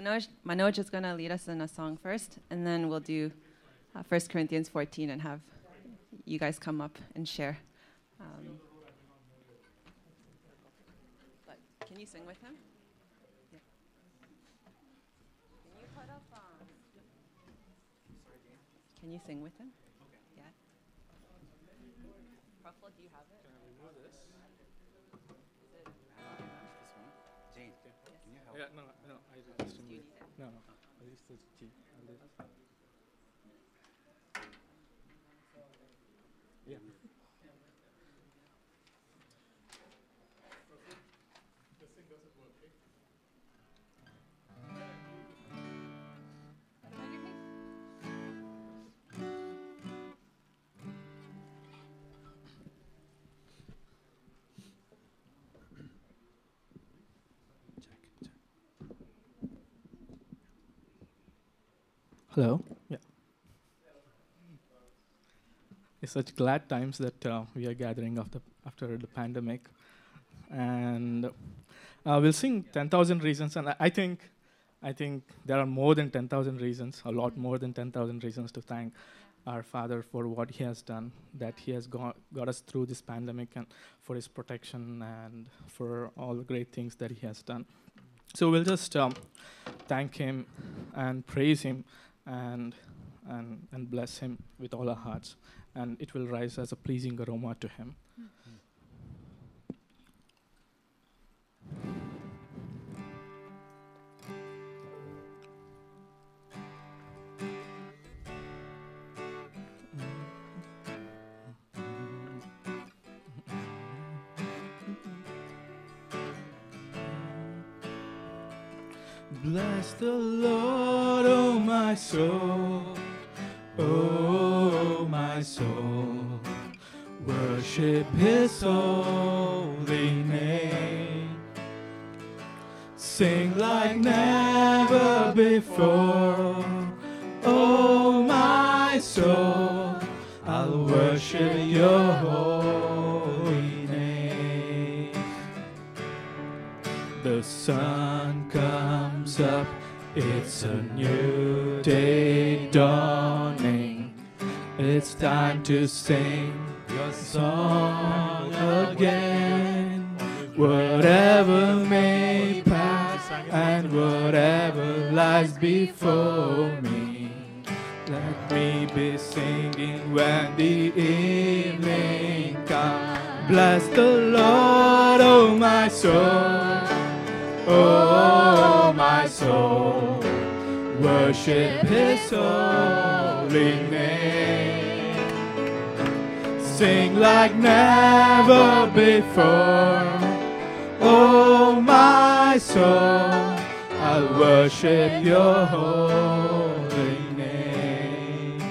Manoj, Manoj is going to lead us in a song first, and then we'll do uh, 1 Corinthians 14 and have you guys come up and share. Um, but can you sing with him? Yeah. Can you put up? Um, can you sing with him? Yeah. Praful, do you have it? Jane, can you help? Yeah, no, no, I just Do you need it? No, no. This is Hello. Yeah. It's such glad times that uh, we are gathering after after the pandemic, and uh, we'll sing ten thousand reasons. And I, think, I think there are more than ten thousand reasons, a lot more than ten thousand reasons to thank our Father for what He has done, that He has got got us through this pandemic, and for His protection and for all the great things that He has done. So we'll just um, thank Him and praise Him and, and, and bless him with all our hearts, and it will rise as a pleasing aroma to him. Bless the Lord, my soul, oh my soul. Worship His holy name. Sing like never before, oh my soul. I'll worship Your holy name. The sun comes up, it's a new day dawning. It's time to sing your song again. Whatever may pass and whatever lies before me. Let me be singing when the evening comes. Bless the Lord, oh my soul. Oh, my soul, worship His holy name. Sing like never before. Oh, my soul, I'll worship Your holy name.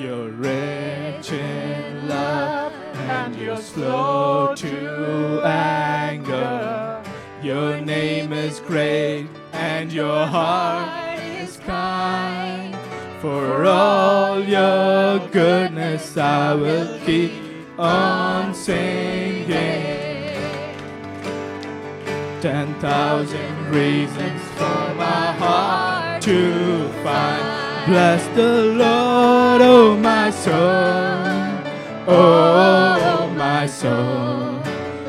You're rich in love and you're slow to anger. Your name is great and your heart is kind. For all your goodness, I will keep on singing. Ten thousand reasons for my heart to find. Bless the Lord, oh my soul. Oh, my soul,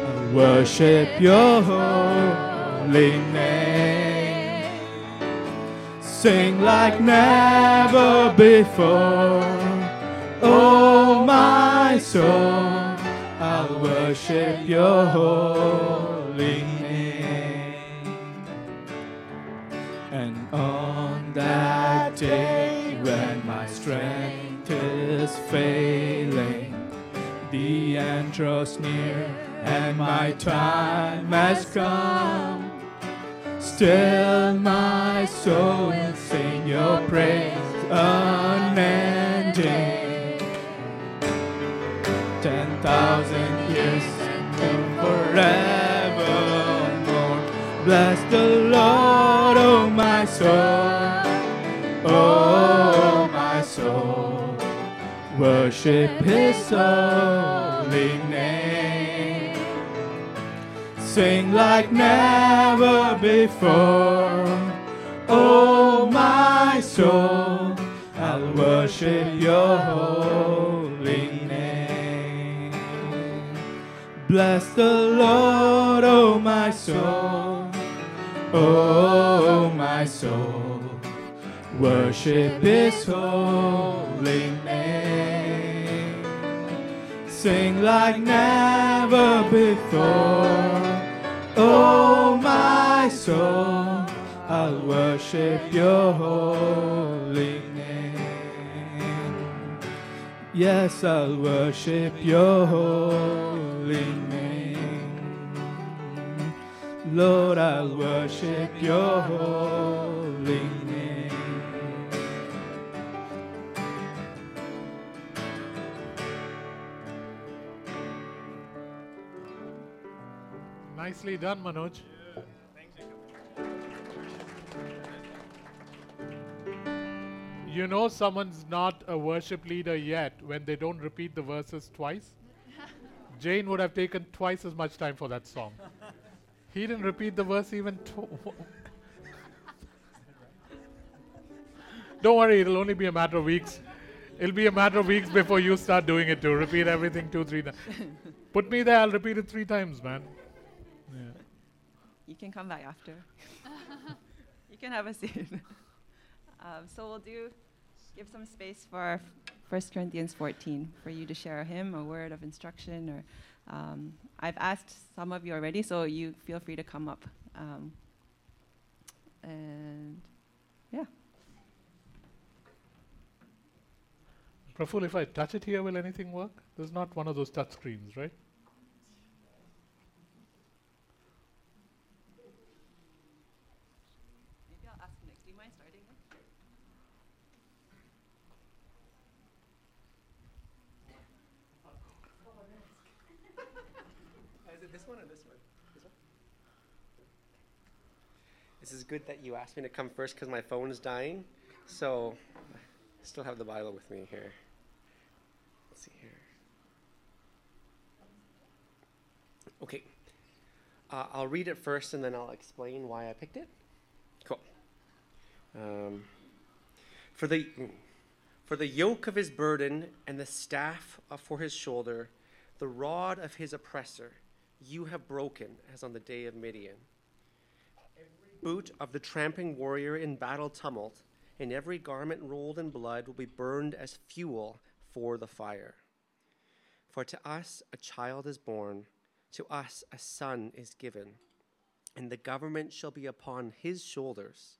I worship your holy name. Sing like never before. Oh, my soul, I'll worship your holy name. And on that day when my strength is failing, the end draws near and my time has come. Still my soul will sing your praise unending. Ten thousand years and forevermore. Bless the Lord, oh my soul. Oh my soul. Worship his holy. Sing like never before. Oh, my soul, I'll worship your holy name. Bless the Lord, oh, my soul. Oh, my soul, worship his holy name. Sing like never before. Oh, my soul, I'll worship your holy name. Yes, I'll worship your holy name. Lord, I'll worship your holy name. Nicely done, Manoj. You know someone's not a worship leader yet when they don't repeat the verses twice? Jane would have taken twice as much time for that song. He didn't repeat the verse even tw- Don't worry, it'll only be a matter of weeks. It'll be a matter of weeks before you start doing it too. Repeat everything two, three times. Put me there, I'll repeat it three times, man. You can come back after. you can have a seat. um, so we'll do give some space for 1 Corinthians 14 for you to share a hymn, a word of instruction, or um, I've asked some of you already, so you feel free to come up. Um, and yeah, Praful, if I touch it here, will anything work? There's not one of those touch screens, right? maybe I'll ask next. Do you mind starting? Is it this one or this one? This one? This is good that you asked me to come first because my phone is dying. So I still have the Bible with me here. Let's see here. Okay. Uh, I'll read it first and then I'll explain why I picked it. Um, for the for the yoke of his burden and the staff for his shoulder, the rod of his oppressor, you have broken as on the day of Midian. Every boot of the tramping warrior in battle tumult, and every garment rolled in blood will be burned as fuel for the fire. For to us a child is born, to us a son is given, and the government shall be upon his shoulders,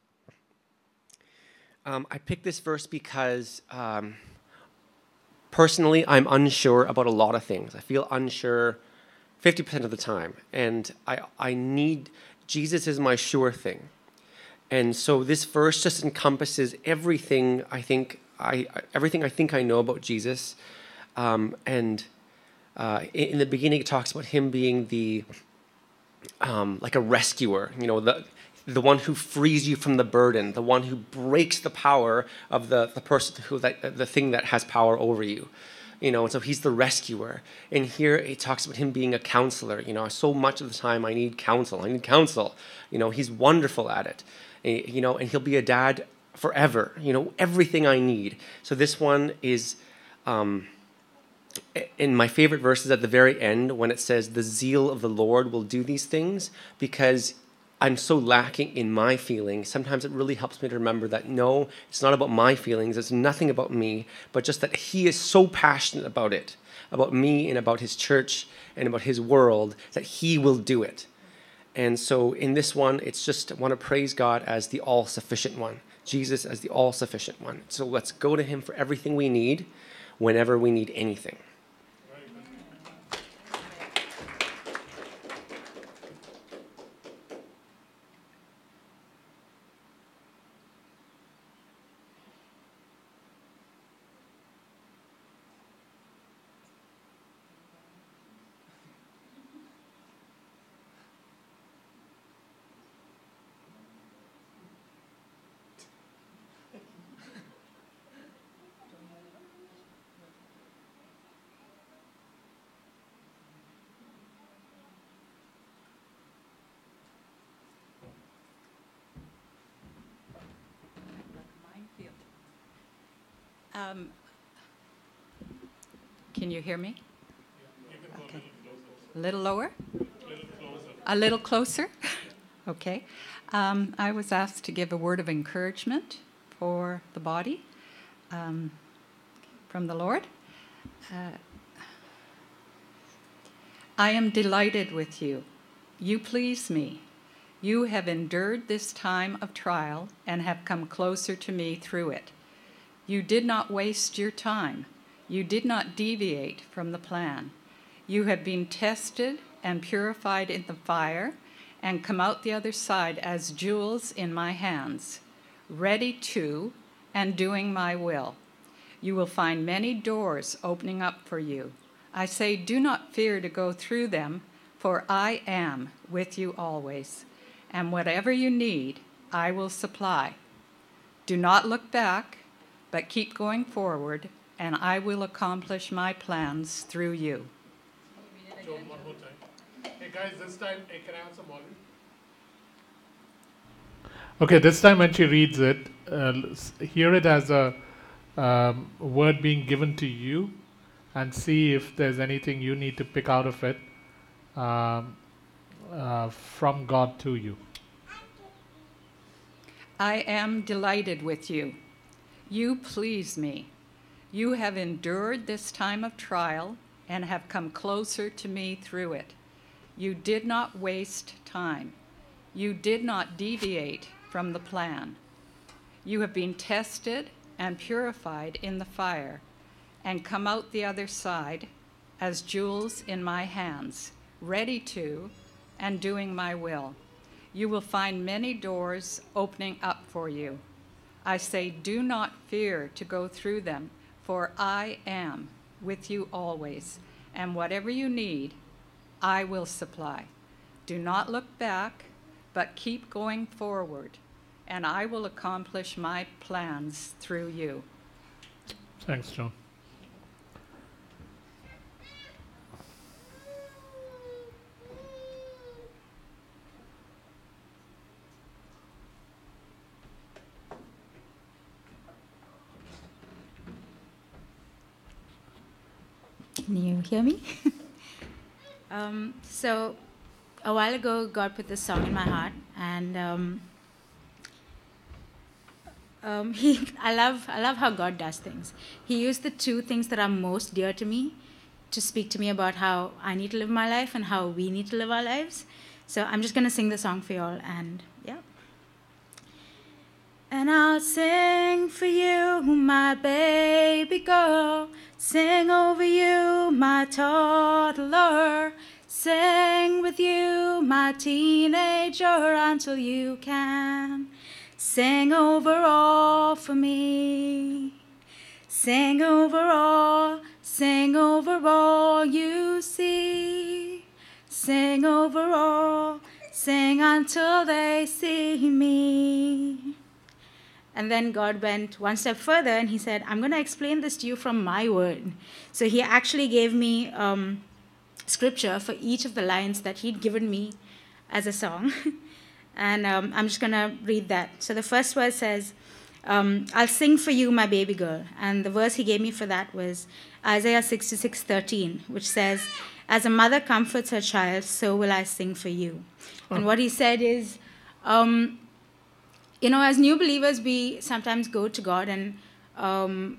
Um, I picked this verse because um, personally, I'm unsure about a lot of things. I feel unsure 50% of the time. And I, I need, Jesus is my sure thing. And so this verse just encompasses everything I think I, everything I think I know about Jesus. Um, and uh, in, the beginning, it talks about him being the, um, like a rescuer, you know, the, the one who frees you from the burden, the one who breaks the power of the, the person who that the thing that has power over you. You know, and so he's the rescuer. And here it talks about him being a counselor. You know, so much of the time I need counsel. I need counsel. You know, he's wonderful at it. Eh, You know, and he'll be a dad forever. You know, everything I need. So this one is. Um, in my favorite verse is at the very end when it says the zeal of the lord will do these things because i'm so lacking in my feelings. Sometimes it really helps me to remember that no it's not about my feelings. It's nothing about me but just that he is so passionate about it about me and about his church and about his world that he will do it. And so in this one it's just I want to praise god as the all-sufficient one jesus as the all-sufficient one. So let's go to him for everything we need whenever we need anything Um, Can you hear me? Okay. A little lower? A little closer? Okay. Um, I was asked to give a word of encouragement for the body um, from the Lord. Uh, I am delighted with you. You please me. You have endured this time of trial and have come closer to me through it. You did not waste your time. You did not deviate from the plan. You have been tested and purified in the fire and come out the other side as jewels in my hands, ready to and doing my will. You will find many doors opening up for you. I say, do not fear to go through them, for I am with you always. And whatever you need, I will supply. Do not look back, but keep going forward, and I will accomplish my plans through you. Joan, one more time. Hey guys, this time, hey, can I have some volume? Okay, this time when she reads it, uh, hear it as a um, word being given to you and see if there's anything you need to pick out of it um, uh, from God to you. I am delighted with you. You please me. You have endured this time of trial and have come closer to me through it. You did not waste time. You did not deviate from the plan. You have been tested and purified in the fire and come out the other side as jewels in my hands, ready to and doing my will. You will find many doors opening up for you. I say, do not fear to go through them, for I am with you always, and whatever you need, I will supply. Do not look back, but keep going forward, and I will accomplish my plans through you. Thanks, John. Can you hear me? um, so, a while ago, God put this song in my heart, and um, um, he, I love, I love how God does things. He used the two things that are most dear to me to speak to me about how I need to live my life and how we need to live our lives. So I'm just gonna sing the song for y'all, and. And I'll sing for you, my baby girl. Sing over you, my toddler. Sing with you, my teenager, until you can. Sing over all for me. Sing over all, sing over all you see. Sing over all, sing until they see me. And then God went one step further and he said, I'm going to explain this to you from my word. So he actually gave me um, scripture for each of the lines that he'd given me as a song. and um, I'm just going to read that. So the first verse says, um, I'll sing for you, my baby girl. And the verse he gave me for that was Isaiah 66 13, which says, As a mother comforts her child, so will I sing for you. And what he said is, um, you know, as new believers, we sometimes go to God and um,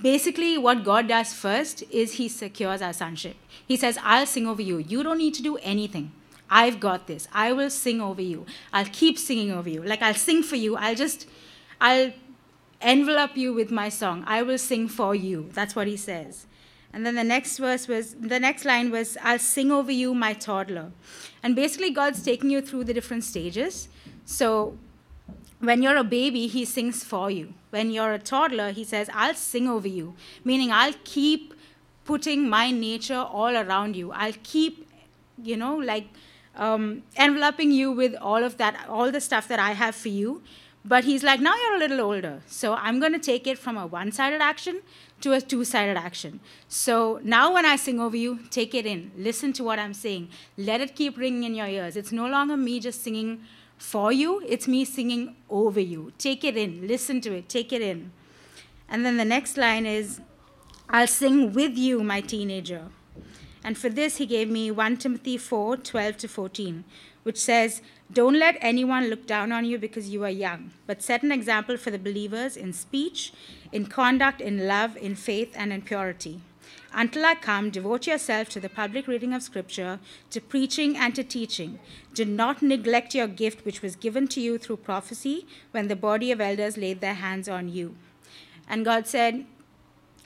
basically what God does first is He secures our sonship. He says, I'll sing over you. You don't need to do anything. I've got this. I will sing over you. I'll keep singing over you. Like I'll sing for you. I'll just, I'll envelop you with my song. I will sing for you. That's what He says. And then the next verse was, the next line was, I'll sing over you, my toddler. And basically, God's taking you through the different stages. So when you're a baby, he sings for you. When you're a toddler, he says, I'll sing over you, meaning I'll keep putting my nature all around you. I'll keep, you know, like um, enveloping you with all of that, all the stuff that I have for you. But he's like, now you're a little older. So I'm going to take it from a one sided action to a two sided action. So now when I sing over you, take it in. Listen to what I'm saying. Let it keep ringing in your ears. It's no longer me just singing for you, it's me singing over you. Take it in, listen to it, take it in. And then the next line is, I'll sing with you, my teenager. And for this, he gave me 1 Timothy 4 12 to 14, which says, Don't let anyone look down on you because you are young, but set an example for the believers in speech, in conduct, in love, in faith, and in purity. Until I come, devote yourself to the public reading of Scripture, to preaching, and to teaching. Do not neglect your gift, which was given to you through prophecy when the body of elders laid their hands on you. And God said,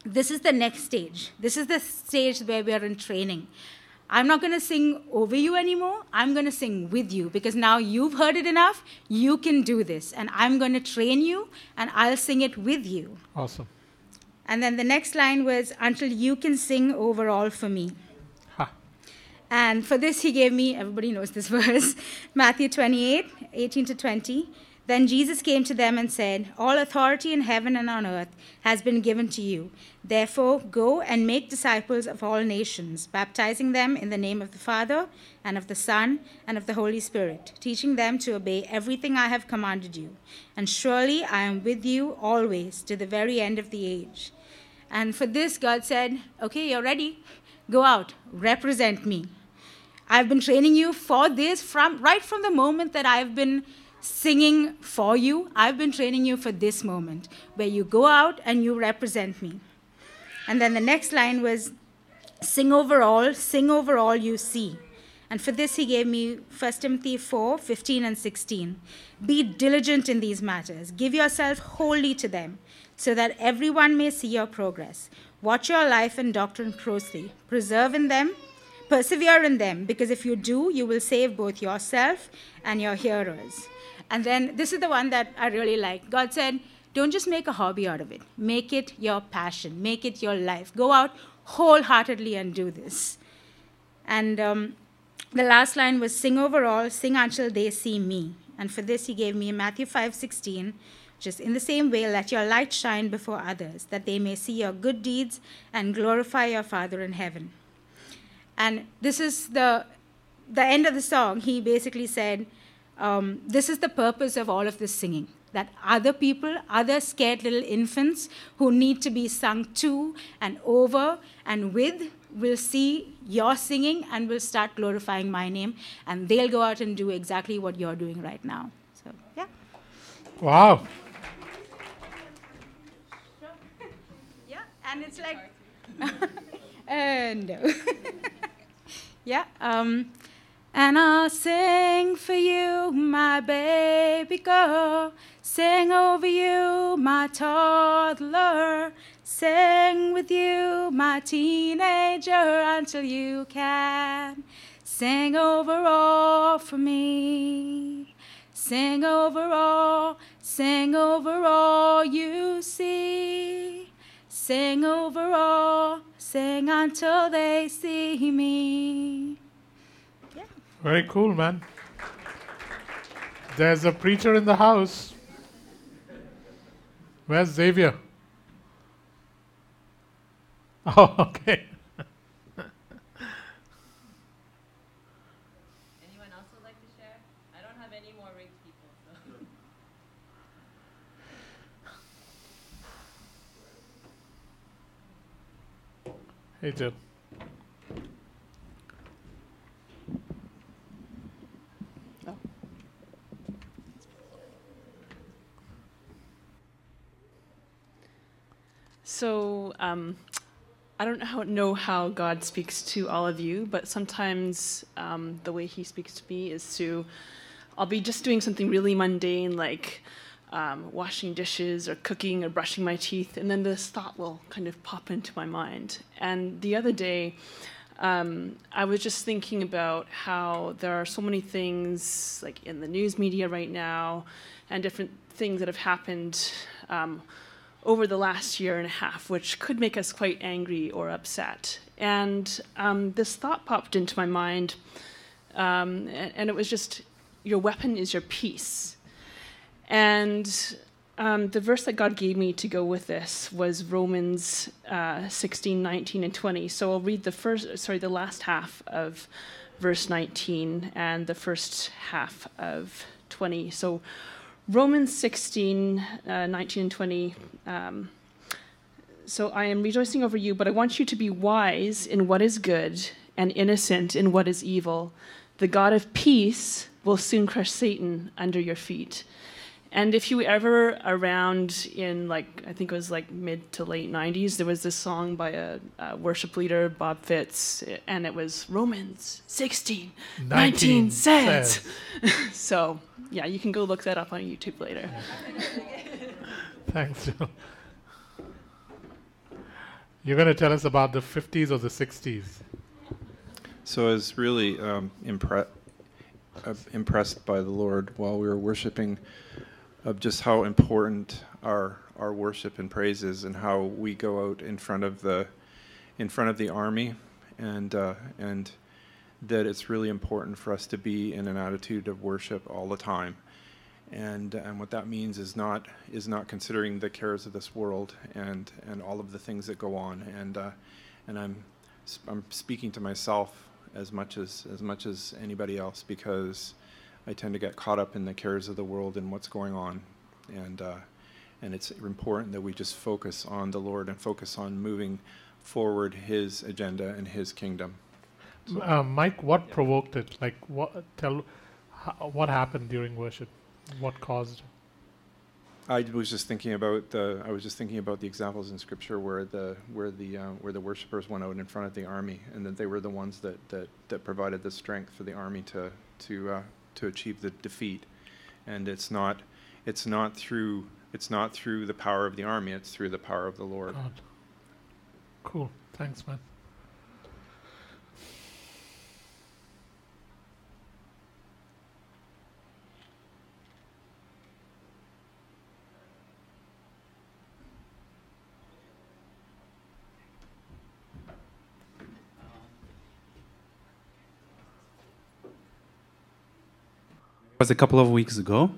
This is the next stage. This is the stage where we are in training. I'm not going to sing over you anymore. I'm going to sing with you because now you've heard it enough. You can do this. And I'm going to train you and I'll sing it with you. Awesome. And then the next line was, Until you can sing over all for me. And for this, he gave me, everybody knows this verse, Matthew 28 18 to 20. Then Jesus came to them and said, All authority in heaven and on earth has been given to you. Therefore, go and make disciples of all nations, baptizing them in the name of the Father, and of the Son, and of the Holy Spirit, teaching them to obey everything I have commanded you. And surely I am with you always to the very end of the age. And for this, God said, Okay, you're ready. Go out, represent me. I've been training you for this from right from the moment that I've been singing for you. I've been training you for this moment where you go out and you represent me. And then the next line was sing over all, sing over all you see. And for this, he gave me 1 Timothy 4 15 and 16. Be diligent in these matters, give yourself wholly to them, so that everyone may see your progress. Watch your life and doctrine closely, preserve in them, persevere in them, because if you do, you will save both yourself and your hearers. And then this is the one that I really like. God said, don't just make a hobby out of it, make it your passion, make it your life. Go out wholeheartedly and do this. And um, the last line was sing over all, sing until they see me. And for this, he gave me Matthew 5 16, just in the same way, let your light shine before others, that they may see your good deeds and glorify your Father in heaven. And this is the, the end of the song. He basically said, um, This is the purpose of all of this singing that other people, other scared little infants who need to be sung to and over and with, will see your singing and will start glorifying my name, and they'll go out and do exactly what you're doing right now. So, yeah. Wow. And it's like, uh, no. yeah, um, and I'll sing for you, my baby girl, sing over you, my toddler, sing with you, my teenager, until you can. Sing over all for me. Sing over all, sing over all you see. Sing over all, sing until they see me. Yeah. Very cool, man. There's a preacher in the house. Where's Xavier? Oh, okay. Anyone else would like to share? I don't have any more rigged people. So. Hey, Jill. So, um, I don't how, know how God speaks to all of you, but sometimes um, the way He speaks to me is to, I'll be just doing something really mundane like um, washing dishes or cooking or brushing my teeth, and then this thought will kind of pop into my mind. And the other day, um, I was just thinking about how there are so many things like in the news media right now, and different things that have happened um, over the last year and a half, which could make us quite angry or upset. And um, this thought popped into my mind, um, and, and, it was just, Your weapon is your peace. And um, the verse that God gave me to go with this was Romans uh, 16, 19, and 20. So I'll read the first, sorry, the last half of verse 19 and the first half of 20. So Romans 16, uh, 19 and 20. Um, So I am rejoicing over you, but I want you to be wise in what is good and innocent in what is evil. The God of peace will soon crush Satan under your feet. And if you were ever around in like I think it was like mid to late '90s, there was this song by a, a worship leader, Bob Fitz, and it was Romans 16, 19, 19 says. says. so yeah, you can go look that up on YouTube later. Thanks, Jill. You're going to tell us about the 50s or the 60s. So I was really um, impre- uh, impressed by the Lord while we were worshiping of just how important our our worship and praise is, and how we go out in front of the in front of the army, and uh, and that it's really important for us to be in an attitude of worship all the time. And and what that means is not is not considering the cares of this world and and all of the things that go on. And uh, and I'm I'm speaking to myself as much as as much as anybody else because I tend to get caught up in the cares of the world and what's going on, and uh, and it's important that we just focus on the Lord and focus on moving forward His agenda and His kingdom. Uh, Mike, what provoked it? Like, what tell what happened during worship? What caused? I was just thinking about the I was just thinking about the examples in Scripture where the where the uh, where the worshipers went out in front of the army and that they were the ones that that, that provided the strength for the army to to uh, to achieve the defeat, and it's not it's not through it's not through the power of the army it's through the power of the Lord. God. Cool. Thanks, man. Was a couple of weeks ago.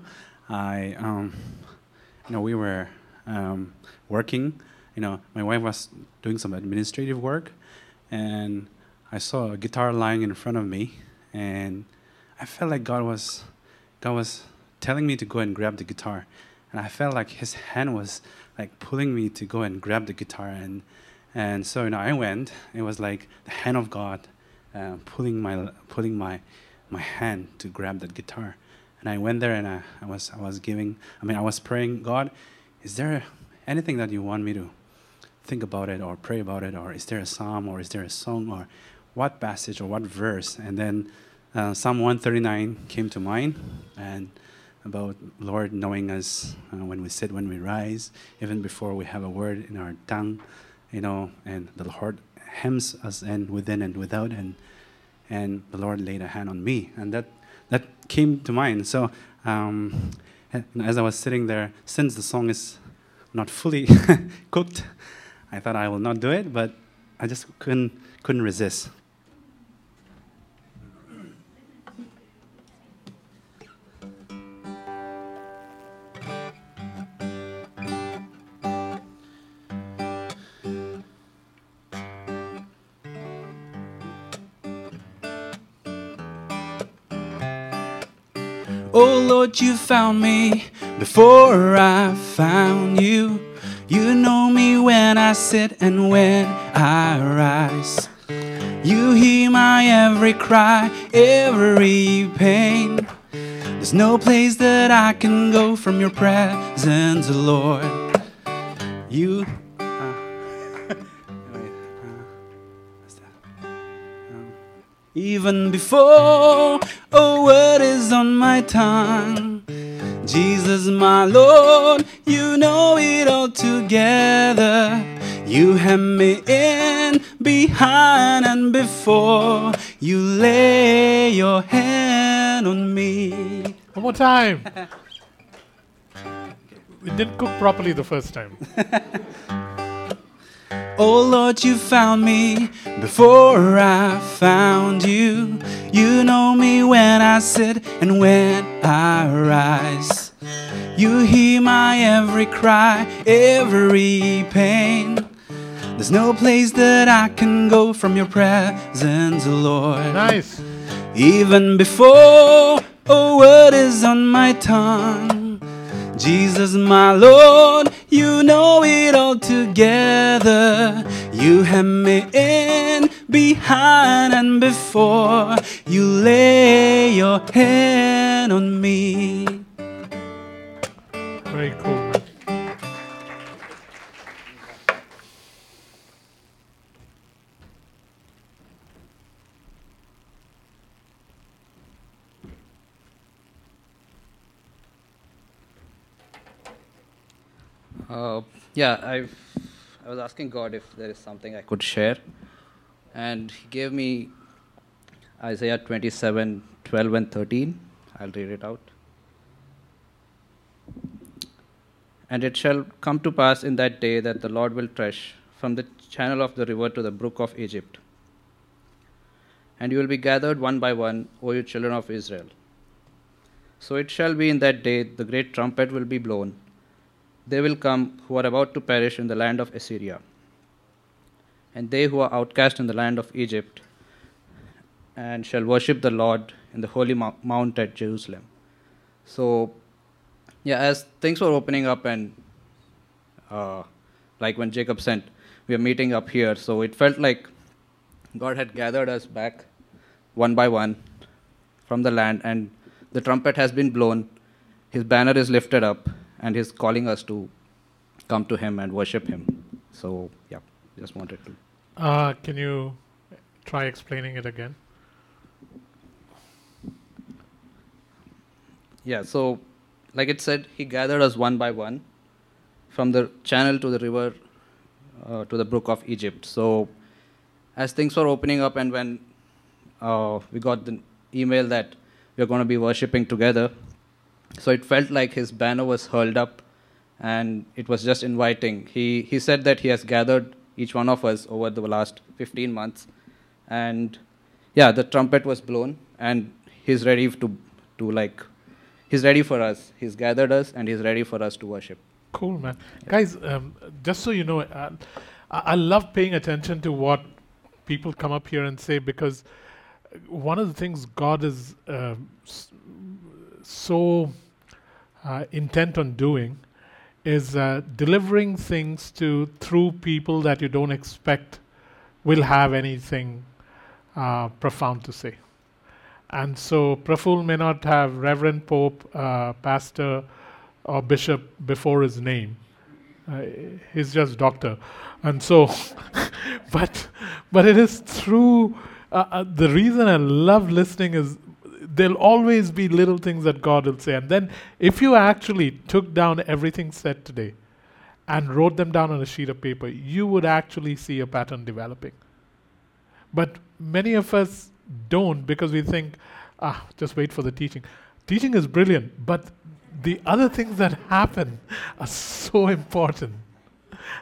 I, um, you know, we were um, working. You know, my wife was doing some administrative work, and I saw a guitar lying in front of me, and I felt like God was, God was telling me to go and grab the guitar, and I felt like His hand was like pulling me to go and grab the guitar, and and so you know I went. It was like the hand of God uh, pulling my pulling my my hand to grab that guitar. And I went there and I, I was I was giving I mean I was praying, God, is there anything that you want me to think about it or pray about it or is there a psalm or is there a song or what passage or what verse? And then uh, Psalm 139 came to mind and about Lord knowing us uh, when we sit, when we rise, even before we have a word in our tongue, you know, and the Lord hems us in within and without, and and the Lord laid a hand on me, and that that came to mind. So um, as I was sitting there, since the song is not fully cooked, I thought I will not do it, but I just couldn't couldn't resist. Lord, you found me before I found you. You know me when I sit and when I rise. You hear my every cry, every pain. There's no place that I can go from your presence, Lord. You. Even before a word is on my tongue. Jesus, my Lord, you know it all together. You hem me in, behind, and before. You lay your hand on me. One more time. we didn't cook properly the first time. Oh Lord, you found me before I found you. You know me when I sit and when I rise. You hear my every cry, every pain. There's no place that I can go from your presence, Lord. Nice. Even before a word is on my tongue, Jesus, my Lord, you know it all together. You have me in, behind, and before. You lay your hand on me. Very cool, Uh, yeah, I I was asking God if there is something I could share, and He gave me Isaiah 27, 12 and 13. I'll read it out. And it shall come to pass in that day that the Lord will thresh from the channel of the river to the brook of Egypt. And you will be gathered one by one, O you children of Israel. So it shall be in that day the great trumpet will be blown they will come who are about to perish in the land of Assyria, and they who are outcast in the land of Egypt, and shall worship the Lord in the holy mount at Jerusalem. So, yeah, as things were opening up, and uh, like when Jacob sent, we are meeting up here, so it felt like God had gathered us back one by one from the land, and the trumpet has been blown, his banner is lifted up, and he's calling us to come to him and worship him. So, yeah, just wanted to. Uh, can you try explaining it again? Yeah, so like it said, he gathered us one by one from the channel to the river uh, to the brook of Egypt. So, as things were opening up, and when uh, we got the email that we are going to be worshiping together, so it felt like his banner was hurled up and it was just inviting. He, he said that he has gathered each one of us over the last 15 months. And yeah, the trumpet was blown and he's ready to, to like, he's ready for us. He's gathered us and he's ready for us to worship. Cool, man. Guys, um, just so you know, I, I love paying attention to what people come up here and say because one of the things God is uh, so uh, intent on doing is uh, delivering things to through people that you don't expect will have anything uh, profound to say. And so Praful may not have Reverend Pope, uh, Pastor, or Bishop before his name. Uh, he's just doctor. And so, but, but it is through, uh, uh, the reason I love listening is there'll always be little things that God will say. And then if you actually took down everything said today and wrote them down on a sheet of paper, you would actually see a pattern developing. But many of us don't because we think, ah, just wait for the teaching. Teaching is brilliant, but the other things that happen are so important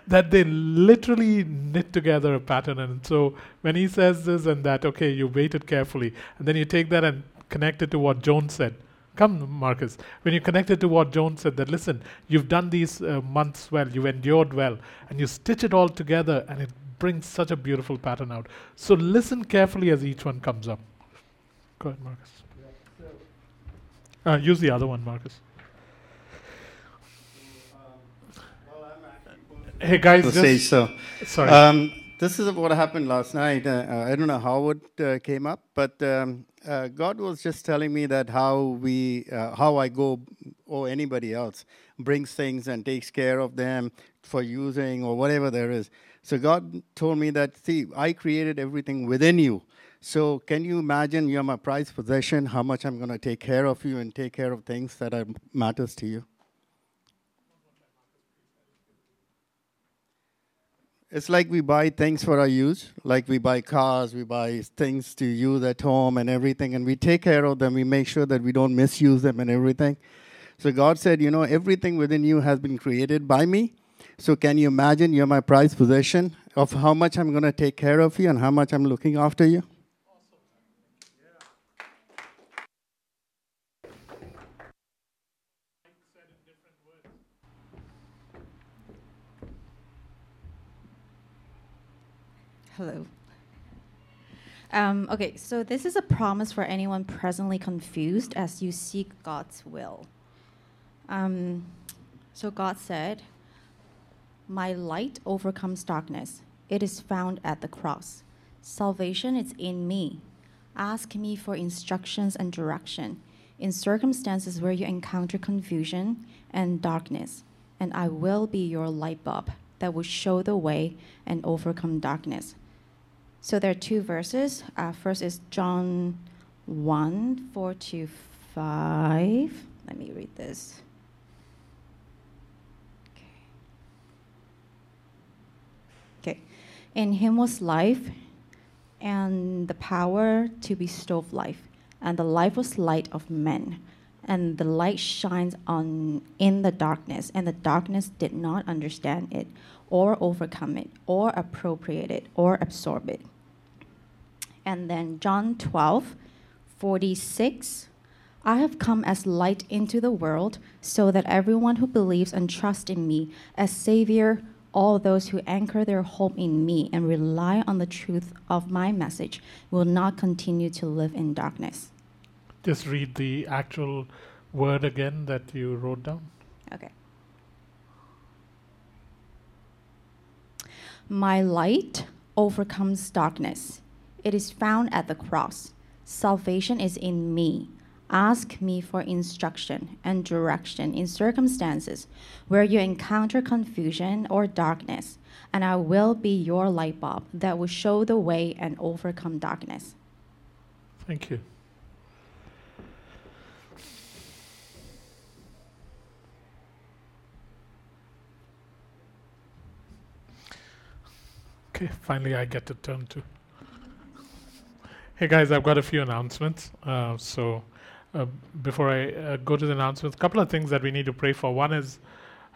that they literally knit together a pattern. And so when he says this and that, okay, you waited carefully, and then you take that and connect it to what Joan said. Come, Marcus. When you connect it to what Joan said, that listen, you've done these uh, months well, you've endured well, and you stitch it all together, and it brings such a beautiful pattern out. So listen carefully as each one comes up. Go ahead, Marcus. Uh, use the other one, Marcus. Hey guys, just say so. sorry. Um, this is what happened last night. Uh, I don't know how it uh, came up, but um, uh, God was just telling me that how we, uh, how I go, or anybody else, brings things and takes care of them for using or whatever there is. So God told me that, see, I created everything within you. So can you imagine you're my prized possession, how much I'm going to take care of you and take care of things that are, matters to you? It's like we buy things for our use, like we buy cars, we buy things to use at home and everything, and we take care of them. We make sure that we don't misuse them and everything. So God said, You know, everything within you has been created by me. So can you imagine you're my prized possession of how much I'm going to take care of you and how much I'm looking after you? Hello. Um, okay, so this is a promise for anyone presently confused as you seek God's will. Um, So God said, My light overcomes darkness. It is found at the cross. Salvation is in me. Ask me for instructions and direction in circumstances where you encounter confusion and darkness, and I will be your light bulb that will show the way and overcome darkness. So there are two verses. Uh, first is John 1 4 to 5. Let me read this. Okay. In him was life, and the power to bestow life, and the life was light of men. And the light shines on in the darkness, and the darkness did not understand it, or overcome it, or appropriate it, or absorb it. And then John 12, 46. I have come as light into the world so that everyone who believes and trusts in me as Savior, all those who anchor their hope in me and rely on the truth of my message, will not continue to live in darkness. Just read the actual word again that you wrote down. Okay. My light overcomes darkness. It is found at the cross. Salvation is in me. Ask me for instruction and direction in circumstances where you encounter confusion or darkness, and I will be your light bulb that will show the way and overcome darkness. Thank you. Okay, finally I get to turn to. Hey guys, I've got a few announcements. Uh, so uh, before I uh, go to the announcements, a couple of things that we need to pray for. One is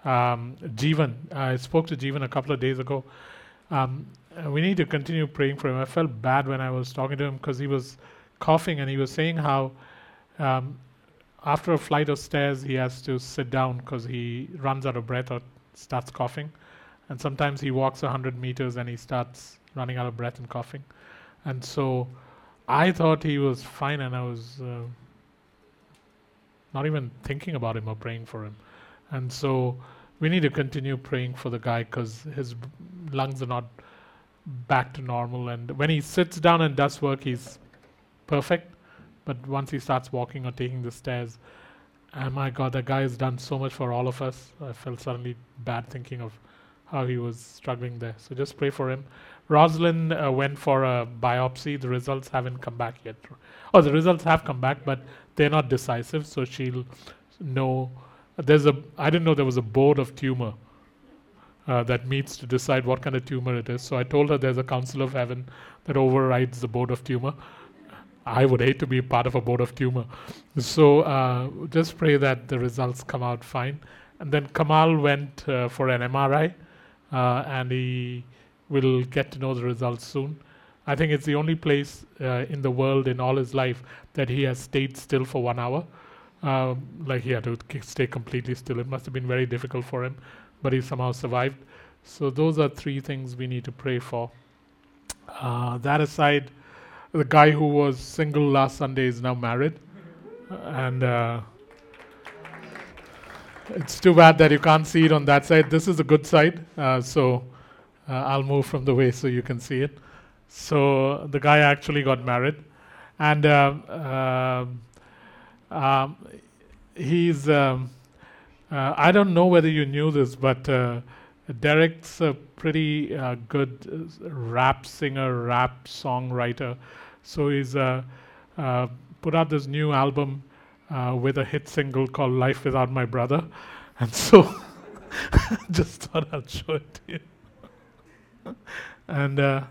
um, Jeevan. I spoke to Jeevan a couple of days ago. Um, uh, we need to continue praying for him. I felt bad when I was talking to him because he was coughing and he was saying how um, after a flight of stairs he has to sit down because he runs out of breath or starts coughing. And sometimes he walks 100 meters and he starts running out of breath and coughing. And so I thought he was fine and I was uh, not even thinking about him or praying for him. And so we need to continue praying for the guy because his lungs are not back to normal. And when he sits down and does work, he's perfect. But once he starts walking or taking the stairs, oh my God, that guy has done so much for all of us. I felt suddenly bad thinking of how he was struggling there. So just pray for him. Rosalind uh, went for a biopsy. The results haven't come back yet. Oh, the results have come back, but they're not decisive. So she'll know. There's a. I didn't know there was a board of tumor uh, that meets to decide what kind of tumor it is. So I told her there's a council of heaven that overrides the board of tumor. I would hate to be part of a board of tumor. So uh, just pray that the results come out fine. And then Kamal went uh, for an MRI, uh, and he will get to know the results soon. I think it's the only place uh, in the world in all his life that he has stayed still for one hour. Um, like he had to stay completely still. It must have been very difficult for him, but he somehow survived. So those are three things we need to pray for. Uh, that aside, the guy who was single last Sunday is now married, and uh, it's too bad that you can't see it on that side. This is a good side, uh, so uh, I'll move from the way so you can see it. So the guy actually got married, and um, um, um, he's. Um, uh, I don't know whether you knew this, but uh, Derek's a pretty uh, good rap singer, rap songwriter. So he's put out this new album uh, with a hit single called "Life Without My Brother," and so just thought I'd show it to you. and uh,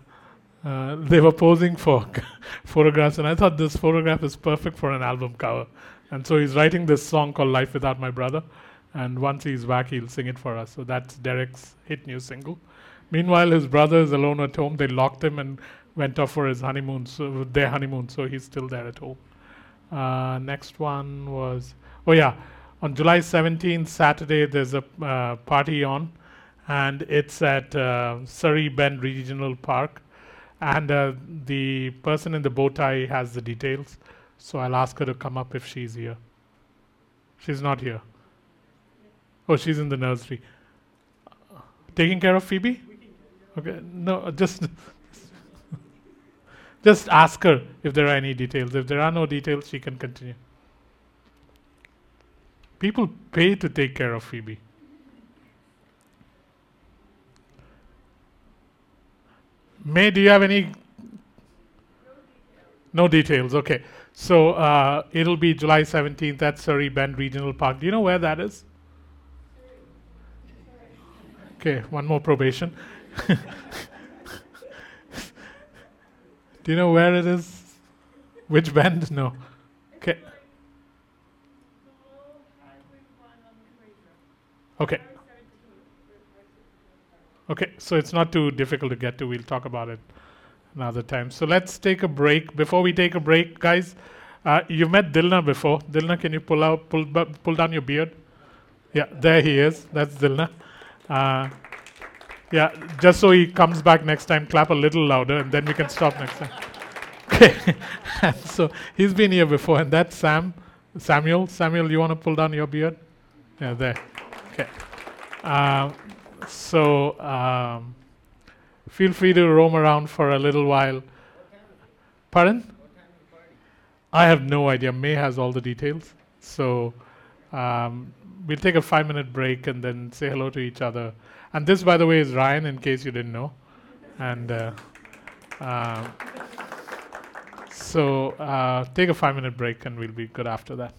uh, they were posing for photographs, and I thought this photograph is perfect for an album cover. And so he's writing this song called "Life Without My Brother," and once he's back, he'll sing it for us. So that's Derek's hit new single. Meanwhile, his brother is alone at home. They locked him and went off for his honeymoon, so their honeymoon. So he's still there at home. Uh, next one was oh yeah, on July 17th, Saturday, there's a uh, party on, and it's at uh, Surrey Bend Regional Park, and uh, the person in the bow tie has the details. So I'll ask her to come up if she's here. She's not here. Oh, she's in the nursery. Taking care of Phoebe? Okay, no, just just ask her if there are any details. If there are no details, she can continue. People pay to take care of Phoebe. May, do you have any? No details. Okay, so uh, it'll be July 17th at Surrey Bend Regional Park. Do you know where that is? Okay, one more probation. Do you know where it is? Which band? No. Okay. Okay. Okay, so it's not too difficult to get to. We'll talk about it another time. So let's take a break. Before we take a break, guys, uh, you met Dilna before. Dilna, can you pull out, pull, pull down your beard? Yeah, there he is. That's Dilna. Uh, yeah, just so he comes back next time, clap a little louder, and then we can stop next time. Okay. So he's been here before, and that's Sam, Samuel. Samuel, you want to pull down your beard? Yeah, there. Okay. Um, so um, feel free to roam around for a little while. Pardon? I have no idea. May has all the details. So um, we'll take a five minute break and then say hello to each other. And this, by the way, is Ryan, in case you didn't know. And uh, uh, so uh, take a five minute break and we'll be good after that.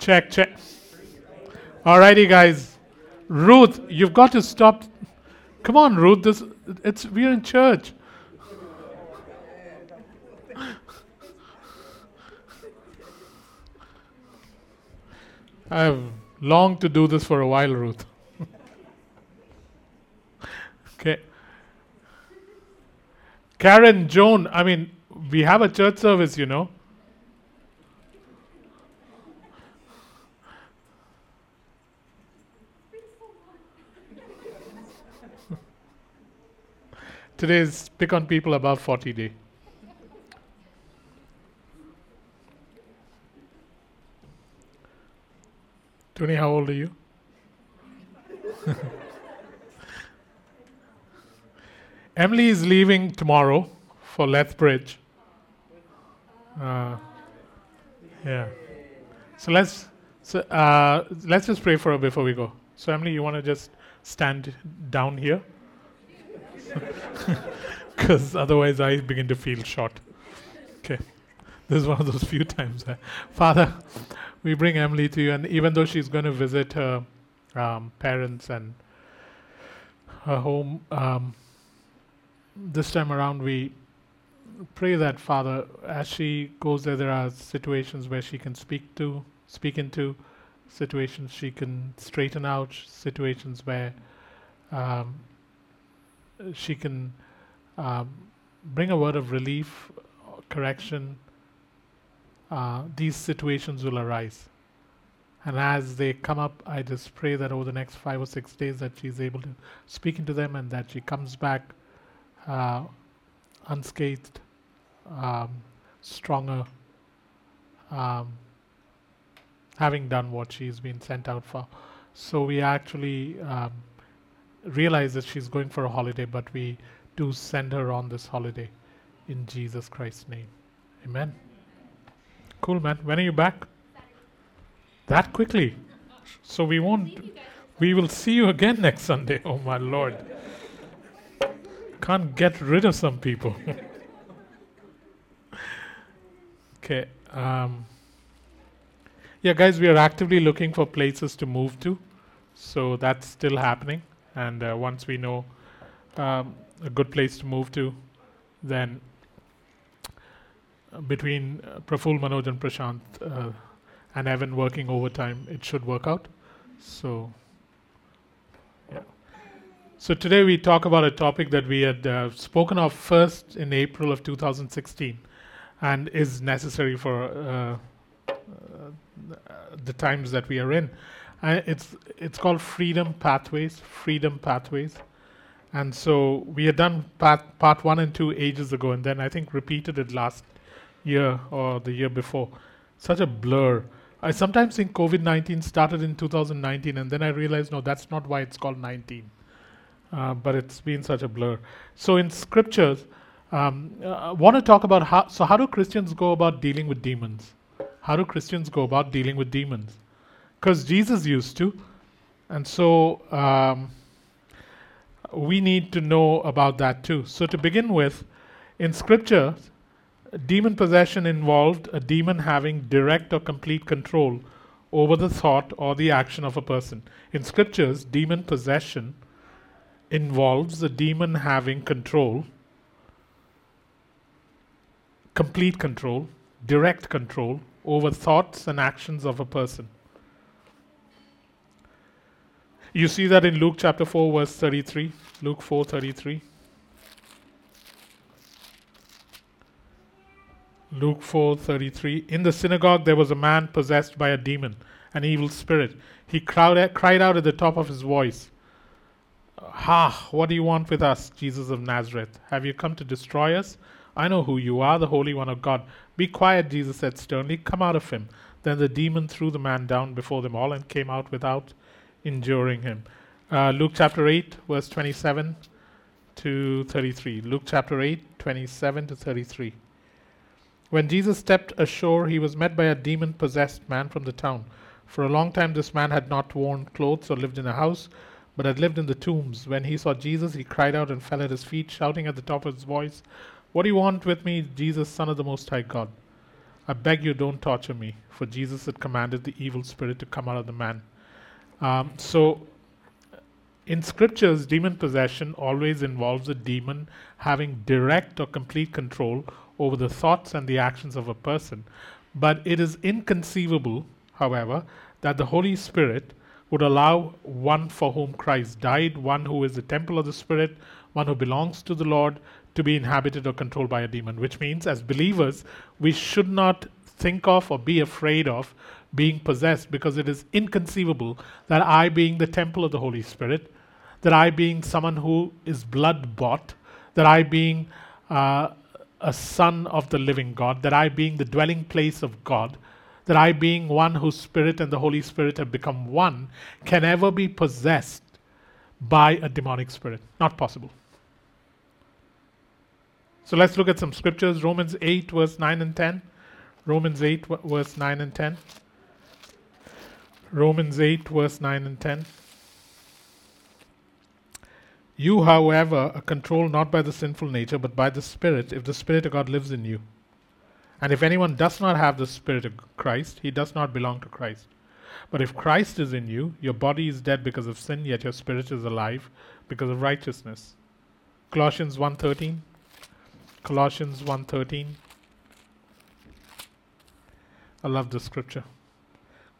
Check, check. Alrighty, guys. Ruth, you've got to stop. Come on, Ruth. This it's we're in church. I've longed to do this for a while, Ruth. okay. Karen, Joan, I mean, we have a church service, you know. Today is pick on people above 40 day. Tony, how old are you? Emily is leaving tomorrow for Lethbridge. Uh, yeah. So let's so uh, let's just pray for her before we go. So Emily, you want to just stand down here? Because otherwise, I begin to feel short. Okay. This is one of those few times. Father, we bring Emily to you, and even though she's going to visit her um, parents and her home, um, this time around, we pray that Father, as she goes there, there are situations where she can speak to, speak into, situations she can straighten out, situations where um, she can um, bring a word of relief, correction. Uh, these situations will arise. And as they come up, I just pray that over the next five or six days that she's able to speak into them and that she comes back uh, unscathed, um, stronger, um, having done what she's been sent out for. So we actually um, realize that she's going for a holiday, but we do send her on this holiday in Jesus Christ's name. Amen. Cool, man. When are you back? That quickly. So we won't. We will see you again next Sunday. Oh, my Lord. Can't get rid of some people. okay. Um, yeah, guys, we are actively looking for places to move to. So that's still happening. And uh, once we know um, a good place to move to, then uh, between uh, Praful, Manoj, and Prashant uh, and Evan working overtime, it should work out. So, yeah. So today we talk about a topic that we had uh, spoken of first in April of 2016, and is necessary for uh, uh, the times that we are in. Uh, it's it's called Freedom Pathways. Freedom Pathways, and so we had done part part one and two ages ago, and then I think repeated it last year or the year before. Such a blur. I sometimes think COVID 19 started in 2019, and then I realized, no, that's not why it's called 19. Uh, but it's been such a blur. So in scriptures, um, uh, I want to talk about how. So, how do Christians go about dealing with demons? How do Christians go about dealing with demons? Because Jesus used to. And so, um, we need to know about that too. So, to begin with, in scripture, demon possession involved a demon having direct or complete control over the thought or the action of a person. In scriptures, demon possession involves the demon having control, complete control, direct control over thoughts and actions of a person. You see that in Luke chapter 4 verse 33, Luke 4:33. Luke 4:33 In the synagogue there was a man possessed by a demon, an evil spirit. He cried, cried out at the top of his voice, Ha, what do you want with us, Jesus of Nazareth? Have you come to destroy us? I know who you are, the Holy One of God. Be quiet, Jesus said sternly. Come out of him. Then the demon threw the man down before them all and came out without injuring him. Uh, Luke chapter 8, verse 27 to 33. Luke chapter 8, 27 to 33. When Jesus stepped ashore, he was met by a demon possessed man from the town. For a long time, this man had not worn clothes or lived in a house, but had lived in the tombs. When he saw Jesus, he cried out and fell at his feet, shouting at the top of his voice, What do you want with me, Jesus, Son of the Most High God? I beg you, don't torture me. For Jesus had commanded the evil spirit to come out of the man. Um, so, in scriptures, demon possession always involves a demon having direct or complete control over the thoughts and the actions of a person. But it is inconceivable, however, that the Holy Spirit would allow one for whom Christ died, one who is the temple of the Spirit, one who belongs to the Lord, to be inhabited or controlled by a demon. Which means, as believers, we should not think of or be afraid of being possessed because it is inconceivable that I, being the temple of the Holy Spirit, that I, being someone who is blood bought, that I, being uh, a son of the living God, that I, being the dwelling place of God, that I, being one whose spirit and the Holy Spirit have become one, can ever be possessed by a demonic spirit. Not possible. So let's look at some scriptures. Romans 8, verse 9 and 10. Romans 8, verse 9 and 10. Romans 8, verse 9 and 10. You, however, are controlled not by the sinful nature, but by the Spirit, if the Spirit of God lives in you. And if anyone does not have the Spirit of Christ, he does not belong to Christ. But if Christ is in you, your body is dead because of sin, yet your spirit is alive because of righteousness. Colossians 1:13. Colossians 1:13. I love this scripture.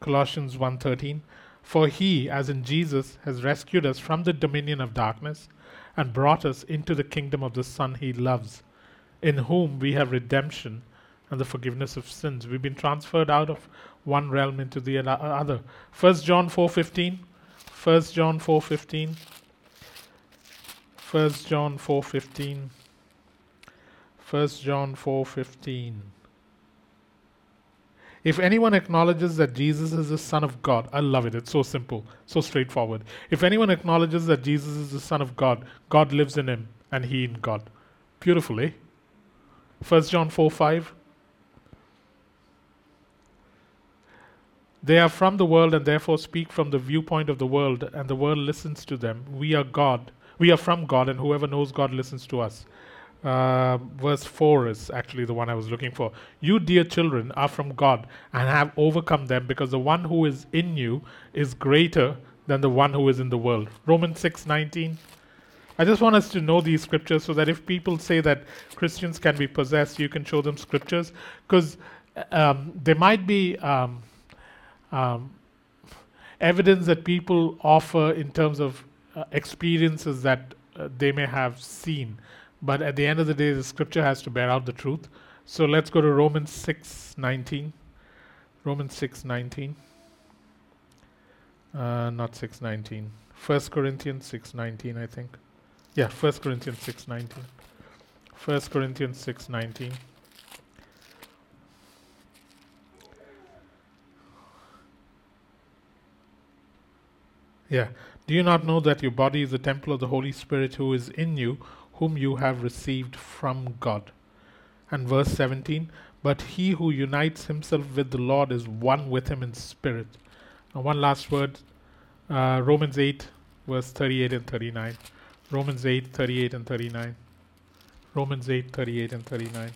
Colossians 1:13. For he, as in Jesus, has rescued us from the dominion of darkness and brought us into the kingdom of the Son he loves, in whom we have redemption and the forgiveness of sins. We've been transferred out of one realm into the other. First John 4:15. First John 4:15. First John 4:15. First John 4:15. If anyone acknowledges that Jesus is the Son of God, I love it. It's so simple, so straightforward. If anyone acknowledges that Jesus is the Son of God, God lives in him and he in God. Beautiful, eh? 1 John 4 5. They are from the world and therefore speak from the viewpoint of the world, and the world listens to them. We are God. We are from God, and whoever knows God listens to us. Uh, verse 4 is actually the one I was looking for. You, dear children, are from God and have overcome them because the one who is in you is greater than the one who is in the world. Romans 6 19. I just want us to know these scriptures so that if people say that Christians can be possessed, you can show them scriptures because um, there might be. Um, um, evidence that people offer in terms of uh, experiences that uh, they may have seen. But at the end of the day, the scripture has to bear out the truth. So let's go to Romans 6 19. Romans 6 19. Uh, not 6 19. 1 Corinthians 6 19, I think. Yeah, 1 Corinthians 6 19. 1 Corinthians 6 19. Yeah. Do you not know that your body is the temple of the Holy Spirit who is in you, whom you have received from God? And verse 17, but he who unites himself with the Lord is one with him in spirit. One last word uh, Romans 8, verse 38 and 39. Romans 8, 38 and 39. Romans 8, 38 and 39.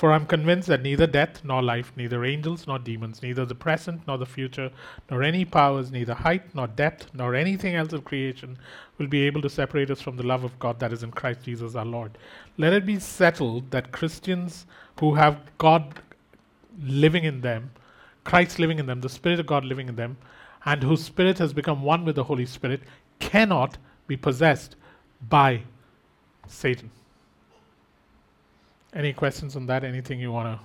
For I'm convinced that neither death nor life, neither angels nor demons, neither the present nor the future, nor any powers, neither height nor depth, nor anything else of creation will be able to separate us from the love of God that is in Christ Jesus our Lord. Let it be settled that Christians who have God living in them, Christ living in them, the Spirit of God living in them, and whose spirit has become one with the Holy Spirit, cannot be possessed by Satan. Any questions on that? Anything you want to?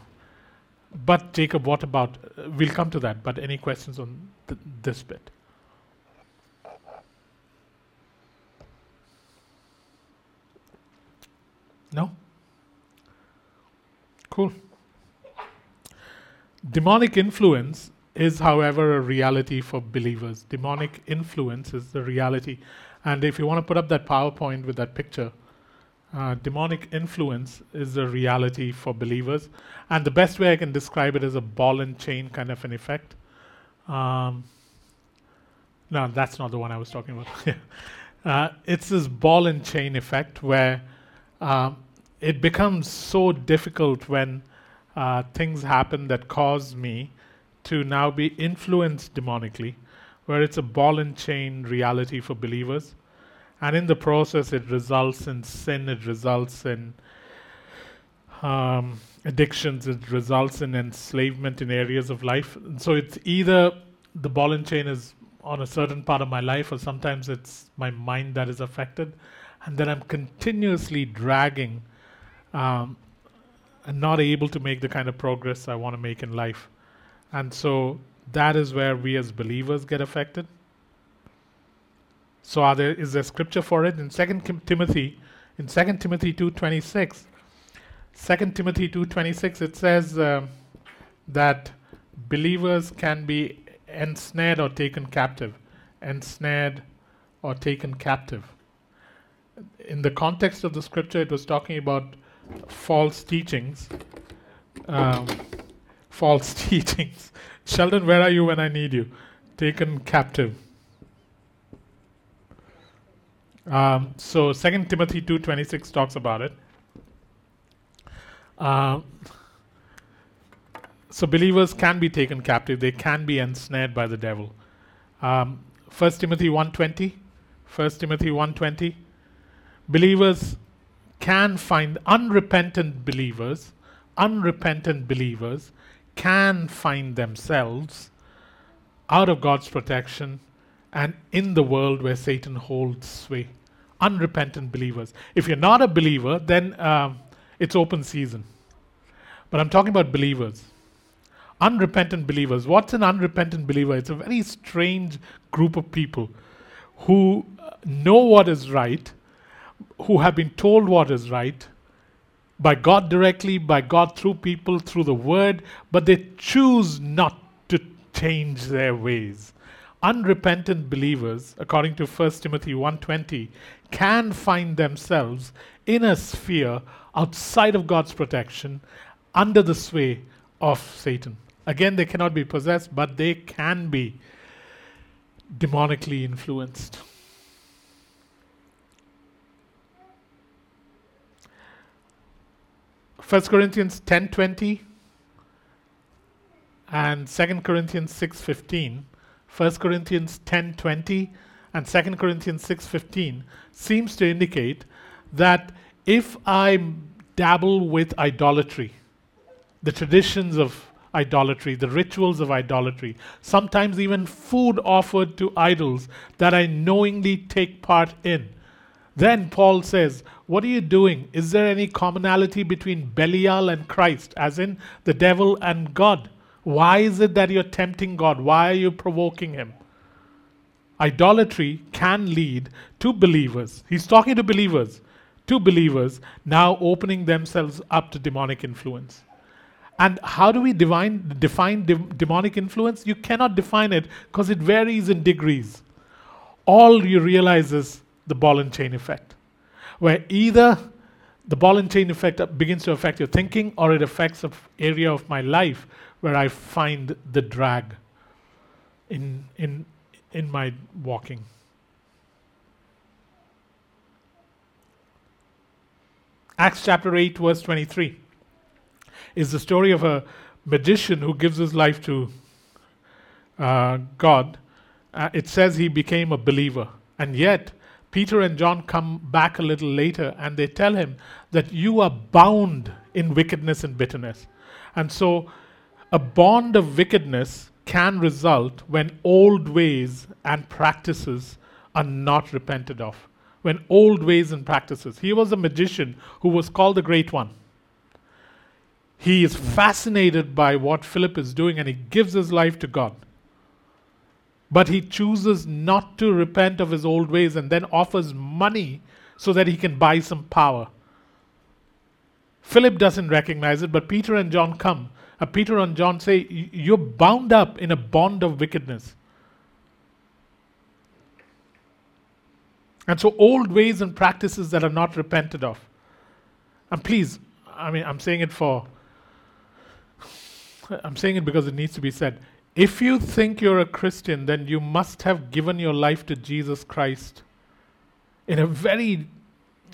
But Jacob, what about? Uh, we'll come to that. But any questions on th- this bit? No. Cool. Demonic influence is, however, a reality for believers. Demonic influence is the reality. And if you want to put up that PowerPoint with that picture, uh, demonic influence is a reality for believers. And the best way I can describe it is a ball and chain kind of an effect. Um, no, that's not the one I was talking about. uh, it's this ball and chain effect where um, it becomes so difficult when uh, things happen that cause me to now be influenced demonically, where it's a ball and chain reality for believers. And in the process, it results in sin, it results in um, addictions, it results in enslavement in areas of life. And so it's either the ball and chain is on a certain part of my life, or sometimes it's my mind that is affected. And then I'm continuously dragging um, and not able to make the kind of progress I want to make in life. And so that is where we as believers get affected. So are there is there scripture for it? In Second Timothy in Second Timothy 2:26 Second Timothy 2:26 it says uh, that believers can be ensnared or taken captive ensnared or taken captive. In the context of the scripture it was talking about false teachings um, false teachings. Sheldon where are you when i need you? Taken captive um, so Second Timothy two twenty six talks about it. Uh, so believers can be taken captive; they can be ensnared by the devil. Um, First Timothy one twenty, First Timothy one twenty. Believers can find unrepentant believers, unrepentant believers can find themselves out of God's protection and in the world where Satan holds sway. Unrepentant believers. If you're not a believer, then um, it's open season. But I'm talking about believers. Unrepentant believers. What's an unrepentant believer? It's a very strange group of people who know what is right, who have been told what is right by God directly, by God through people, through the word, but they choose not to change their ways unrepentant believers according to 1 timothy 1.20 can find themselves in a sphere outside of god's protection under the sway of satan. Again they cannot be possessed but they can be demonically influenced. First Corinthians 10:20 and Second Corinthians 6:15 1 Corinthians 10:20 and 2 Corinthians 6:15 seems to indicate that if I dabble with idolatry, the traditions of idolatry, the rituals of idolatry, sometimes even food offered to idols that I knowingly take part in. Then Paul says, What are you doing? Is there any commonality between Belial and Christ, as in the devil and God? Why is it that you're tempting God? Why are you provoking Him? Idolatry can lead to believers. He's talking to believers, to believers now opening themselves up to demonic influence. And how do we divine, define de- demonic influence? You cannot define it because it varies in degrees. All you realize is the ball and chain effect, where either the ball and chain effect begins to affect your thinking or it affects an area of my life where I find the drag in, in, in my walking. Acts chapter 8, verse 23 is the story of a magician who gives his life to uh, God. Uh, it says he became a believer. And yet, Peter and John come back a little later and they tell him that you are bound in wickedness and bitterness. And so, a bond of wickedness can result when old ways and practices are not repented of. When old ways and practices. He was a magician who was called the Great One. He is fascinated by what Philip is doing and he gives his life to God. But he chooses not to repent of his old ways and then offers money so that he can buy some power. Philip doesn't recognize it, but Peter and John come uh, Peter and John say, You're bound up in a bond of wickedness. And so, old ways and practices that are not repented of. And please, I mean, I'm saying it for, I'm saying it because it needs to be said. If you think you're a Christian, then you must have given your life to Jesus Christ in a very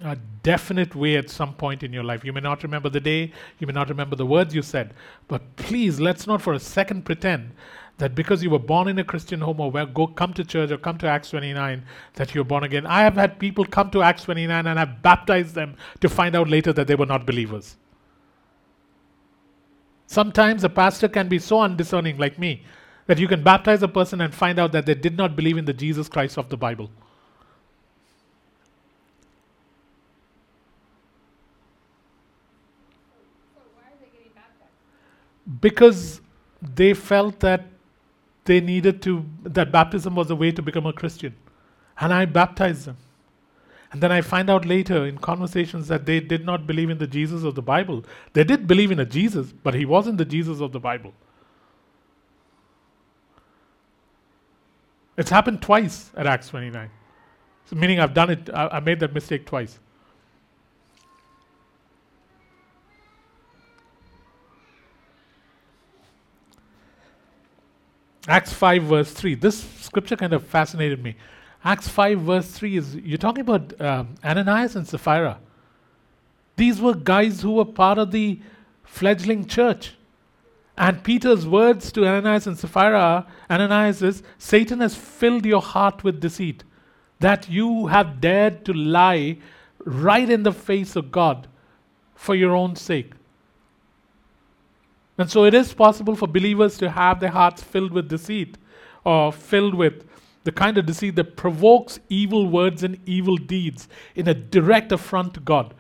a definite way at some point in your life. You may not remember the day, you may not remember the words you said, but please let's not for a second pretend that because you were born in a Christian home or where go come to church or come to Acts 29 that you're born again. I have had people come to Acts 29 and I've baptized them to find out later that they were not believers. Sometimes a pastor can be so undiscerning like me that you can baptize a person and find out that they did not believe in the Jesus Christ of the Bible. Because they felt that they needed to, that baptism was a way to become a Christian. And I baptized them. And then I find out later in conversations that they did not believe in the Jesus of the Bible. They did believe in a Jesus, but he wasn't the Jesus of the Bible. It's happened twice at Acts 29. So meaning I've done it, I, I made that mistake twice. Acts 5, verse 3. This scripture kind of fascinated me. Acts 5, verse 3 is you're talking about um, Ananias and Sapphira. These were guys who were part of the fledgling church. And Peter's words to Ananias and Sapphira, Ananias is Satan has filled your heart with deceit, that you have dared to lie right in the face of God for your own sake. And so it is possible for believers to have their hearts filled with deceit or filled with the kind of deceit that provokes evil words and evil deeds in a direct affront to God.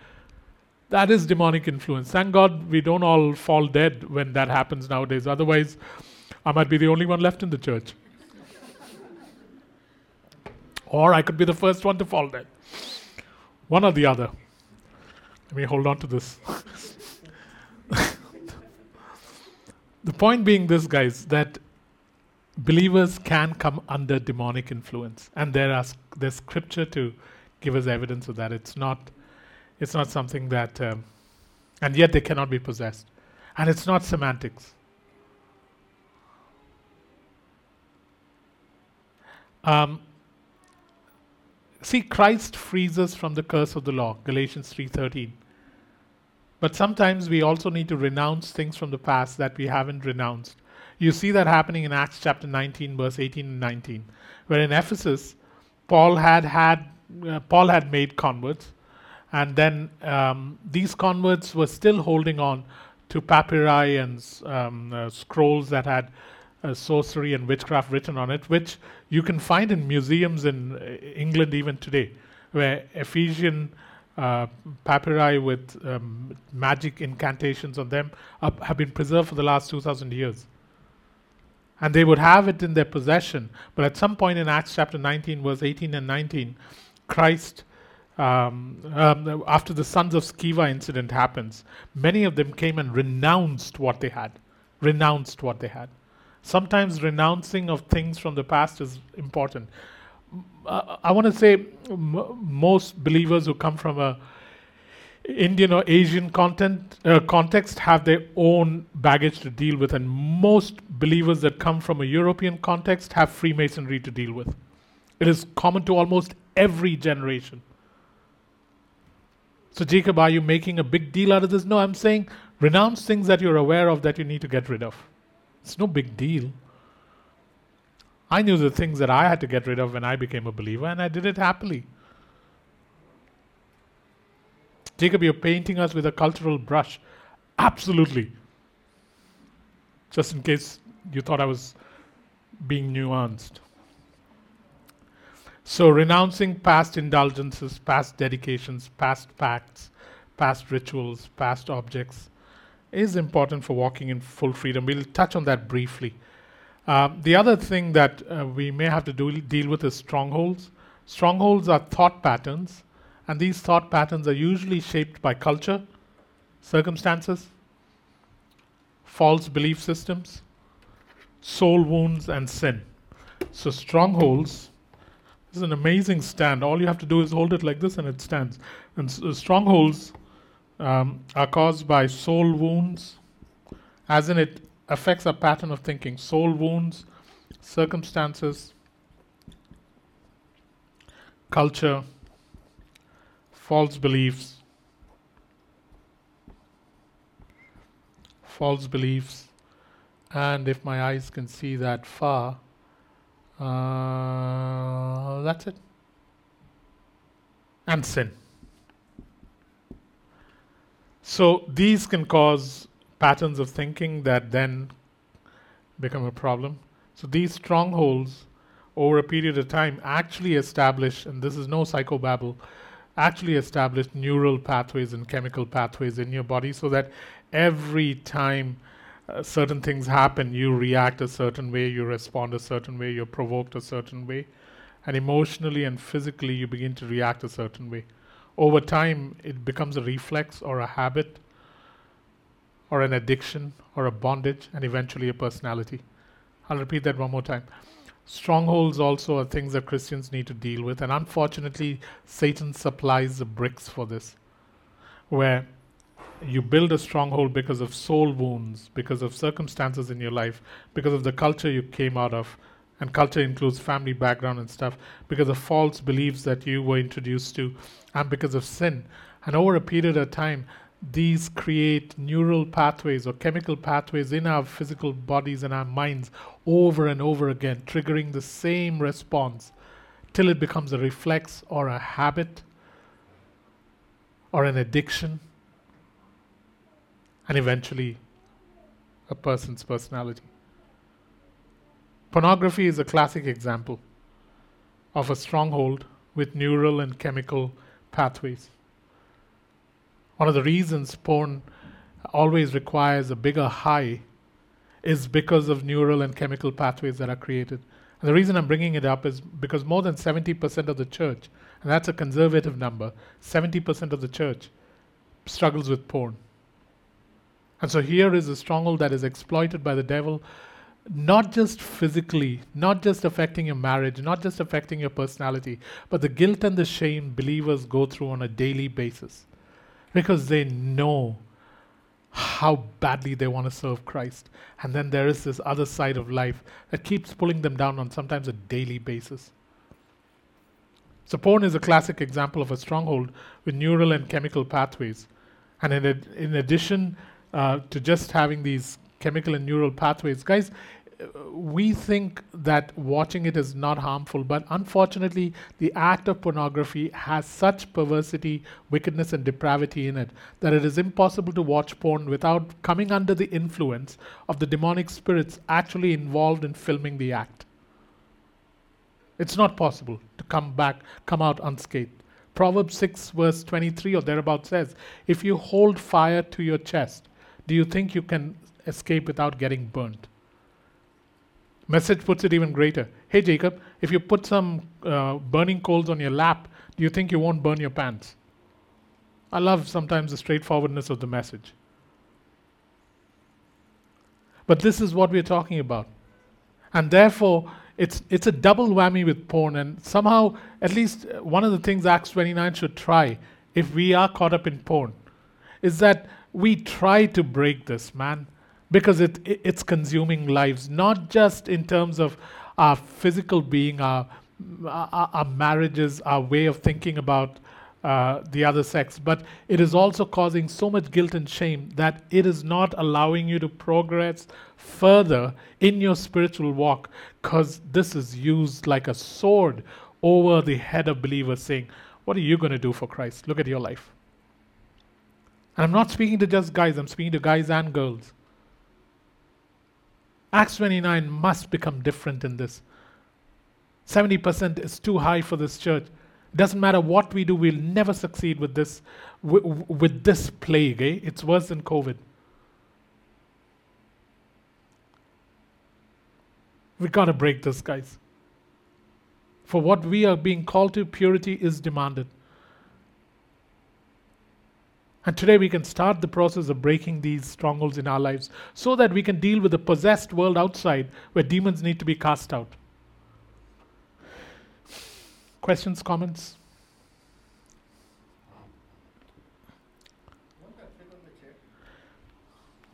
That is demonic influence. Thank God we don't all fall dead when that happens nowadays. Otherwise, I might be the only one left in the church. or I could be the first one to fall dead. One or the other. Let me hold on to this. The point being this, guys, that believers can come under demonic influence, and there are there's scripture to give us evidence of that. It's not it's not something that, um, and yet they cannot be possessed, and it's not semantics. Um, see, Christ frees us from the curse of the law, Galatians three thirteen. But sometimes we also need to renounce things from the past that we haven't renounced. You see that happening in Acts chapter 19, verse 18 and 19, where in Ephesus, Paul had had uh, Paul had made converts, and then um, these converts were still holding on to papyri and um, uh, scrolls that had uh, sorcery and witchcraft written on it, which you can find in museums in uh, England even today, where Ephesian uh, papyri with um, magic incantations on them uh, have been preserved for the last 2,000 years. And they would have it in their possession. But at some point in Acts chapter 19, verse 18 and 19, Christ, um, um, after the sons of Sceva incident happens, many of them came and renounced what they had. Renounced what they had. Sometimes renouncing of things from the past is important uh, I want to say m- most believers who come from a Indian or Asian content uh, context have their own baggage to deal with, and most believers that come from a European context have Freemasonry to deal with. It is common to almost every generation. So, Jacob, are you making a big deal out of this? No, I'm saying renounce things that you're aware of that you need to get rid of. It's no big deal. I knew the things that I had to get rid of when I became a believer, and I did it happily. Jacob, you're painting us with a cultural brush. Absolutely. Just in case you thought I was being nuanced. So, renouncing past indulgences, past dedications, past pacts, past rituals, past objects is important for walking in full freedom. We'll touch on that briefly. Uh, the other thing that uh, we may have to do, deal with is strongholds. Strongholds are thought patterns, and these thought patterns are usually shaped by culture, circumstances, false belief systems, soul wounds, and sin. So, strongholds is an amazing stand. All you have to do is hold it like this, and it stands. And uh, strongholds um, are caused by soul wounds, as in it affects our pattern of thinking, soul wounds, circumstances, culture, false beliefs, false beliefs, and if my eyes can see that far, uh, that's it. And sin. So these can cause patterns of thinking that then become a problem. So these strongholds over a period of time actually establish, and this is no psychobabble, actually establish neural pathways and chemical pathways in your body so that every time uh, certain things happen, you react a certain way, you respond a certain way, you're provoked a certain way, and emotionally and physically you begin to react a certain way. Over time, it becomes a reflex or a habit or an addiction or a bondage and eventually a personality. I'll repeat that one more time. Strongholds also are things that Christians need to deal with, and unfortunately, Satan supplies the bricks for this, where you build a stronghold because of soul wounds, because of circumstances in your life, because of the culture you came out of, and culture includes family background and stuff, because of false beliefs that you were introduced to, and because of sin. And over a period of time, these create neural pathways or chemical pathways in our physical bodies and our minds over and over again, triggering the same response till it becomes a reflex or a habit or an addiction and eventually a person's personality. Pornography is a classic example of a stronghold with neural and chemical pathways. One of the reasons porn always requires a bigger high is because of neural and chemical pathways that are created. And the reason I'm bringing it up is because more than 70% of the church, and that's a conservative number, 70% of the church struggles with porn. And so here is a stronghold that is exploited by the devil, not just physically, not just affecting your marriage, not just affecting your personality, but the guilt and the shame believers go through on a daily basis because they know how badly they want to serve Christ. And then there is this other side of life that keeps pulling them down on sometimes a daily basis. So, porn is a classic example of a stronghold with neural and chemical pathways. And in, ad- in addition uh, to just having these chemical and neural pathways, guys, we think that watching it is not harmful, but unfortunately, the act of pornography has such perversity, wickedness, and depravity in it that it is impossible to watch porn without coming under the influence of the demonic spirits actually involved in filming the act. It's not possible to come back, come out unscathed. Proverbs 6, verse 23 or thereabout says, If you hold fire to your chest, do you think you can escape without getting burnt? Message puts it even greater. Hey, Jacob, if you put some uh, burning coals on your lap, do you think you won't burn your pants? I love sometimes the straightforwardness of the message. But this is what we're talking about. And therefore, it's, it's a double whammy with porn. And somehow, at least one of the things Acts 29 should try, if we are caught up in porn, is that we try to break this, man because it, it, it's consuming lives, not just in terms of our physical being, our, our, our marriages, our way of thinking about uh, the other sex, but it is also causing so much guilt and shame that it is not allowing you to progress further in your spiritual walk because this is used like a sword over the head of believers saying, What are you going to do for Christ? Look at your life. And I'm not speaking to just guys, I'm speaking to guys and girls. Acts 29 must become different in this. 70% is too high for this church. Doesn't matter what we do, we'll never succeed with this, with, with this plague. Eh? It's worse than COVID. We gotta break this, guys. For what we are being called to, purity is demanded. And today we can start the process of breaking these strongholds in our lives so that we can deal with the possessed world outside where demons need to be cast out. Questions, comments?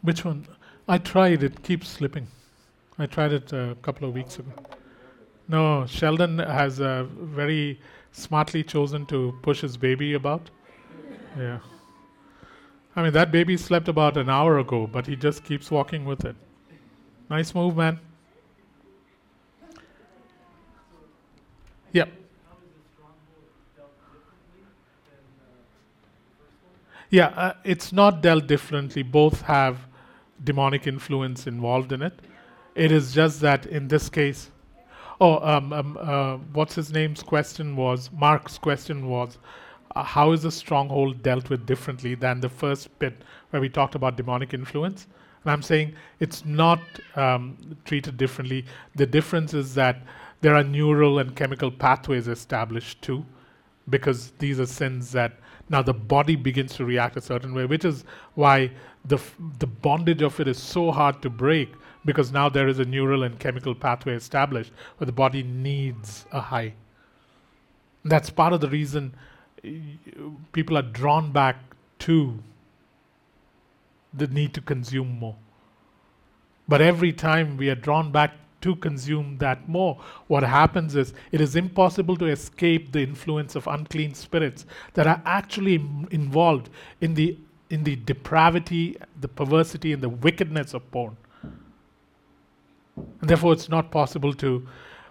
Which one? I tried, it keeps slipping. I tried it a couple of weeks ago. No, Sheldon has uh, very smartly chosen to push his baby about Yeah. I mean, that baby slept about an hour ago, but he just keeps walking with it. Nice move, man. Yep. Yeah, uh, it's not dealt differently. Both have demonic influence involved in it. It is just that in this case, oh, um, um, uh, what's his name's question was, Mark's question was, how is the stronghold dealt with differently than the first bit where we talked about demonic influence? And I'm saying it's not um, treated differently. The difference is that there are neural and chemical pathways established too, because these are sins that now the body begins to react a certain way, which is why the, f- the bondage of it is so hard to break, because now there is a neural and chemical pathway established where the body needs a high. That's part of the reason people are drawn back to the need to consume more. But every time we are drawn back to consume that more, what happens is it is impossible to escape the influence of unclean spirits that are actually m- involved in the in the depravity, the perversity, and the wickedness of porn. And therefore, it's not possible to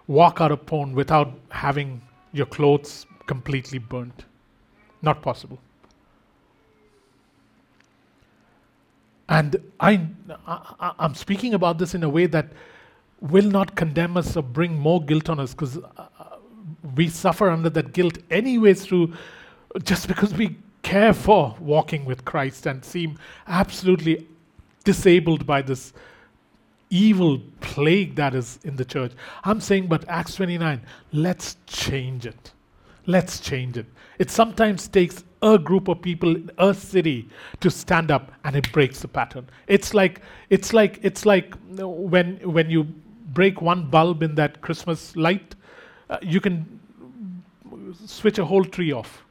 walk out of porn without having your clothes completely burnt. Not possible. And I, I, I'm speaking about this in a way that will not condemn us or bring more guilt on us because uh, we suffer under that guilt anyways through just because we care for walking with Christ and seem absolutely disabled by this evil plague that is in the church. I'm saying, but Acts 29, let's change it. Let's change it. It sometimes takes a group of people in a city to stand up and it breaks the pattern. It's like it's like it's like when when you break one bulb in that Christmas light, uh, you can switch a whole tree off.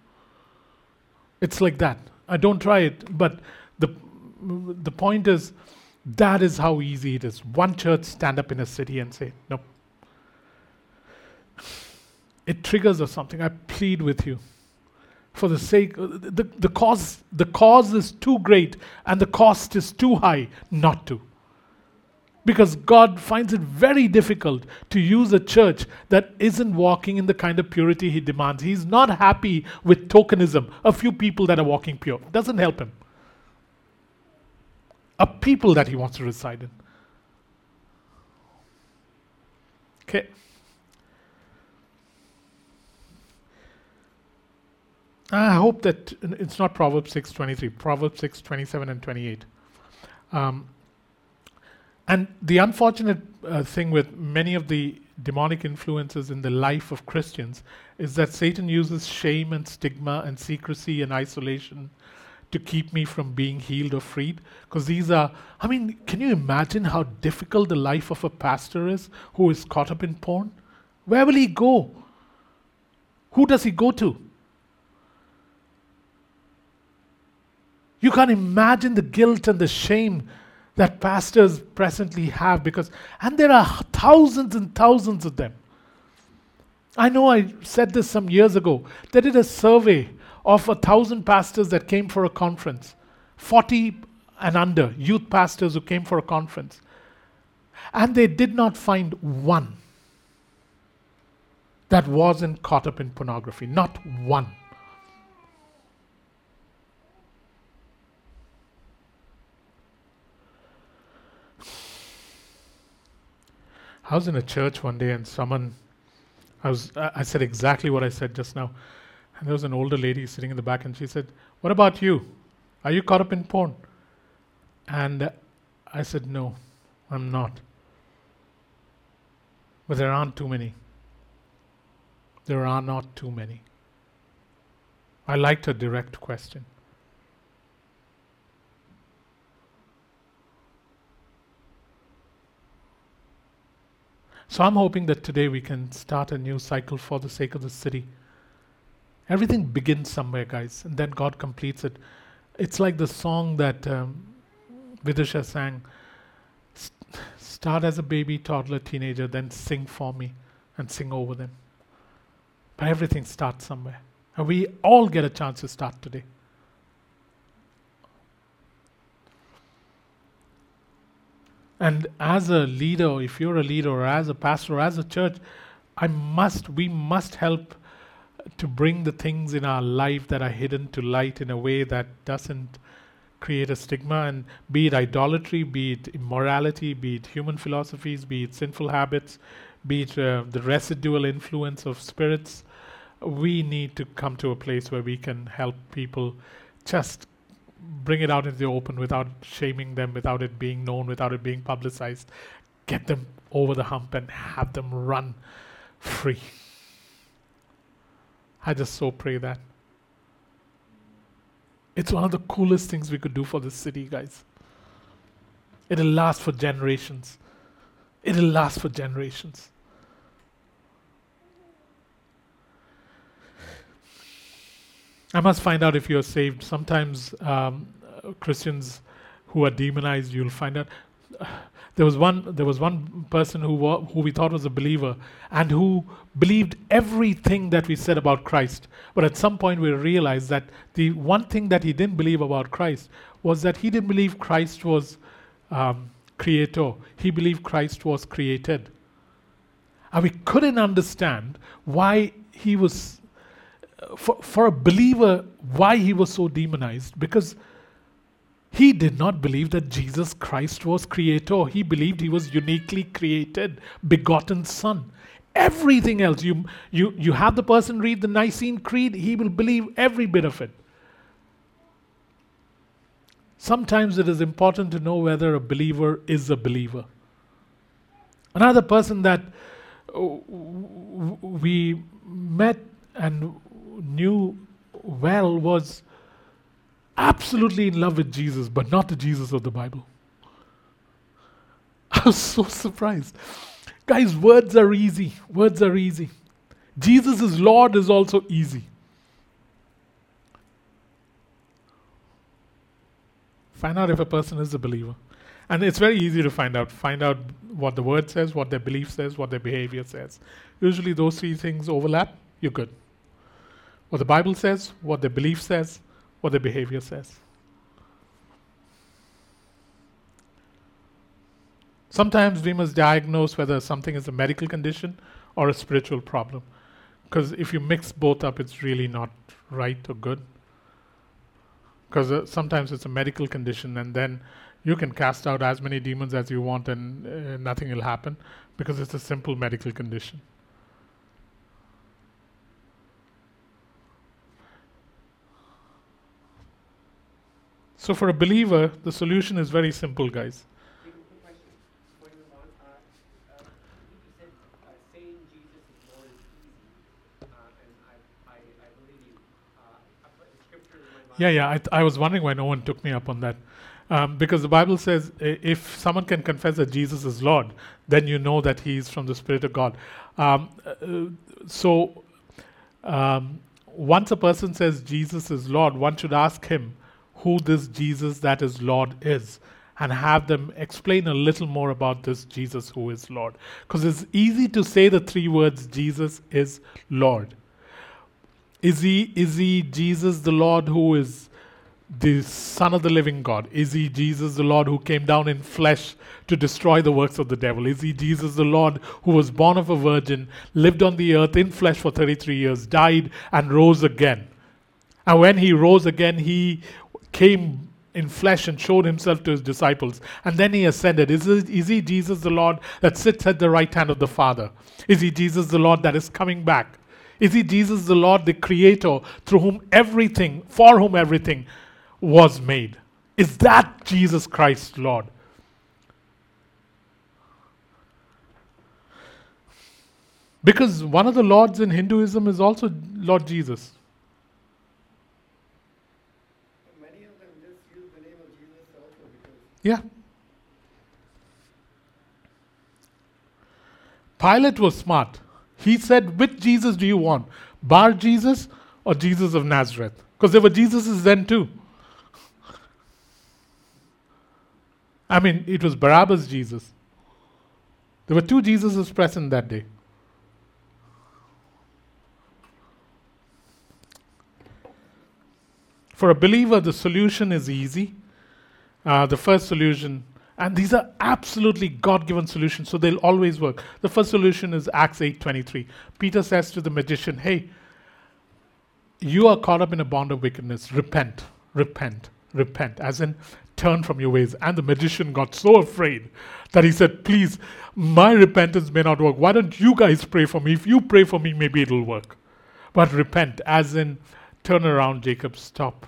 It's like that. I don't try it, but the the point is that is how easy it is. One church stand up in a city and say, "No." It triggers or something. I plead with you. For the sake uh, the, the cause the cause is too great and the cost is too high not to. Because god finds it very difficult to use a church that isn't walking in the kind of purity he demands. He's not happy with tokenism. A few people that are walking pure. Doesn't help him. A people that he wants to reside in. Okay I hope that it's not Proverbs 6:23, Proverbs 6:27 and 28. Um, and the unfortunate uh, thing with many of the demonic influences in the life of Christians is that Satan uses shame and stigma and secrecy and isolation to keep me from being healed or freed. Because these are, I mean, can you imagine how difficult the life of a pastor is who is caught up in porn? Where will he go? Who does he go to? You can't imagine the guilt and the shame that pastors presently have because, and there are thousands and thousands of them. I know I said this some years ago. They did a survey of a thousand pastors that came for a conference, 40 and under youth pastors who came for a conference. And they did not find one that wasn't caught up in pornography. Not one. I was in a church one day and someone, I was, I said exactly what I said just now. And there was an older lady sitting in the back and she said, What about you? Are you caught up in porn? And I said, No, I'm not. But there aren't too many. There are not too many. I liked her direct question. So I'm hoping that today we can start a new cycle for the sake of the city. Everything begins somewhere, guys, and then God completes it. It's like the song that um, sang start as a baby, toddler, teenager, then sing for me and sing over them. But everything starts somewhere. And we all get a chance to start today. And as a leader, if you're a leader, or as a pastor, or as a church, I must, we must help to bring the things in our life that are hidden to light in a way that doesn't create a stigma and be it idolatry, be it immorality, be it human philosophies, be it sinful habits, be it uh, the residual influence of spirits. We need to come to a place where we can help people just bring it out into the open without shaming them, without it being known, without it being publicized. Get them over the hump and have them run free. I just so pray that. It's one of the coolest things we could do for this city, guys. It'll last for generations. It'll last for generations. I must find out if you're saved. Sometimes um, Christians who are demonized, you'll find out. There was one. There was one person who who we thought was a believer and who believed everything that we said about Christ. But at some point, we realized that the one thing that he didn't believe about Christ was that he didn't believe Christ was um, creator. He believed Christ was created. And we couldn't understand why he was, for, for a believer, why he was so demonized. Because he did not believe that Jesus Christ was creator. He believed he was uniquely created, begotten Son. Everything else, you, you, you have the person read the Nicene Creed, he will believe every bit of it. Sometimes it is important to know whether a believer is a believer. Another person that we met and knew well was absolutely in love with Jesus, but not the Jesus of the Bible. I was so surprised. Guys, words are easy. Words are easy. Jesus is Lord is also easy. Find out if a person is a believer. And it's very easy to find out. Find out what the word says, what their belief says, what their behavior says. Usually those three things overlap, you're good. What the Bible says, what their belief says, what their behavior says. Sometimes we must diagnose whether something is a medical condition or a spiritual problem. Because if you mix both up, it's really not right or good. Because uh, sometimes it's a medical condition, and then you can cast out as many demons as you want, and uh, nothing will happen because it's a simple medical condition. So, for a believer, the solution is very simple, guys. Yeah, yeah. I, I was wondering why no one took me up on that. Um, because the Bible says if someone can confess that Jesus is Lord, then you know that he is from the Spirit of God. Um, uh, so, um, once a person says Jesus is Lord, one should ask him who this Jesus that is Lord is and have them explain a little more about this Jesus who is Lord. Because it's easy to say the three words Jesus is Lord. Is he, is he Jesus the Lord who is the Son of the living God? Is he Jesus the Lord who came down in flesh to destroy the works of the devil? Is he Jesus the Lord who was born of a virgin, lived on the earth in flesh for 33 years, died, and rose again? And when he rose again, he came in flesh and showed himself to his disciples. And then he ascended. Is, it, is he Jesus the Lord that sits at the right hand of the Father? Is he Jesus the Lord that is coming back? Is he Jesus the Lord, the Creator, through whom everything, for whom everything was made? Is that Jesus Christ, Lord? Because one of the Lords in Hinduism is also Lord Jesus. Yeah. Pilate was smart. He said, Which Jesus do you want? Bar Jesus or Jesus of Nazareth? Because there were Jesuses then too. I mean, it was Barabbas Jesus. There were two Jesuses present that day. For a believer, the solution is easy. Uh, the first solution And these are absolutely God-given solutions, so they'll always work. The first solution is Acts 8:23. Peter says to the magician, "Hey, you are caught up in a bond of wickedness. Repent, repent, repent." As in turn from your ways. And the magician got so afraid that he said, "Please, my repentance may not work. Why don't you guys pray for me? If you pray for me, maybe it'll work." But repent, as in turn around, Jacob, stop.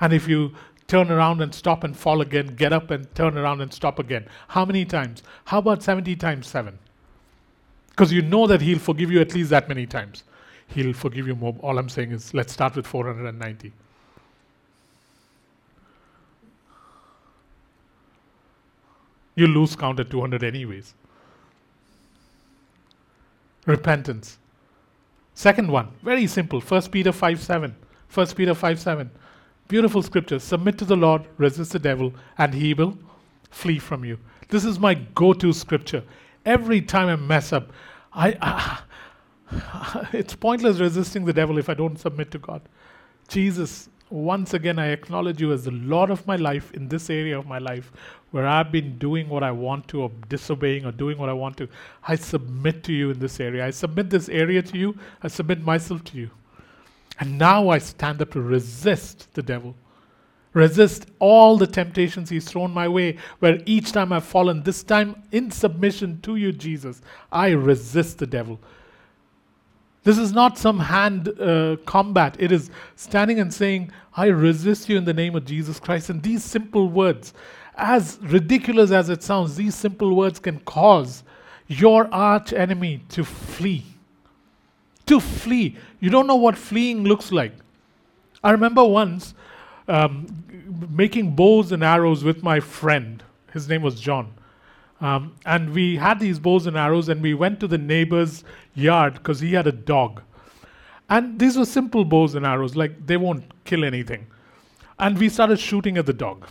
And if you turn around and stop and fall again, get up and turn around and stop again. How many times? How about 70 times 7? Because you know that He'll forgive you at least that many times. He'll forgive you more. All I'm saying is let's start with 490. You lose count at 200 anyways. Repentance. Second one, very simple. 1 Peter 5 7. 1 Peter 5 7. Beautiful scripture. Submit to the Lord, resist the devil, and he will flee from you. This is my go to scripture. Every time I mess up, I, uh, it's pointless resisting the devil if I don't submit to God. Jesus, once again, I acknowledge you as the Lord of my life in this area of my life where I've been doing what I want to or disobeying or doing what I want to. I submit to you in this area. I submit this area to you. I submit myself to you. And now I stand up to resist the devil. Resist all the temptations he's thrown my way, where each time I've fallen, this time in submission to you, Jesus, I resist the devil. This is not some hand uh, combat. It is standing and saying, I resist you in the name of Jesus Christ. And these simple words, as ridiculous as it sounds, these simple words can cause your arch enemy to flee to flee. You don't know what fleeing looks like. I remember once um, making bows and arrows with my friend. His name was John. Um, and we had these bows and arrows, and we went to the neighbor's yard because he had a dog. And these were simple bows and arrows, like they won't kill anything. And we started shooting at the dog.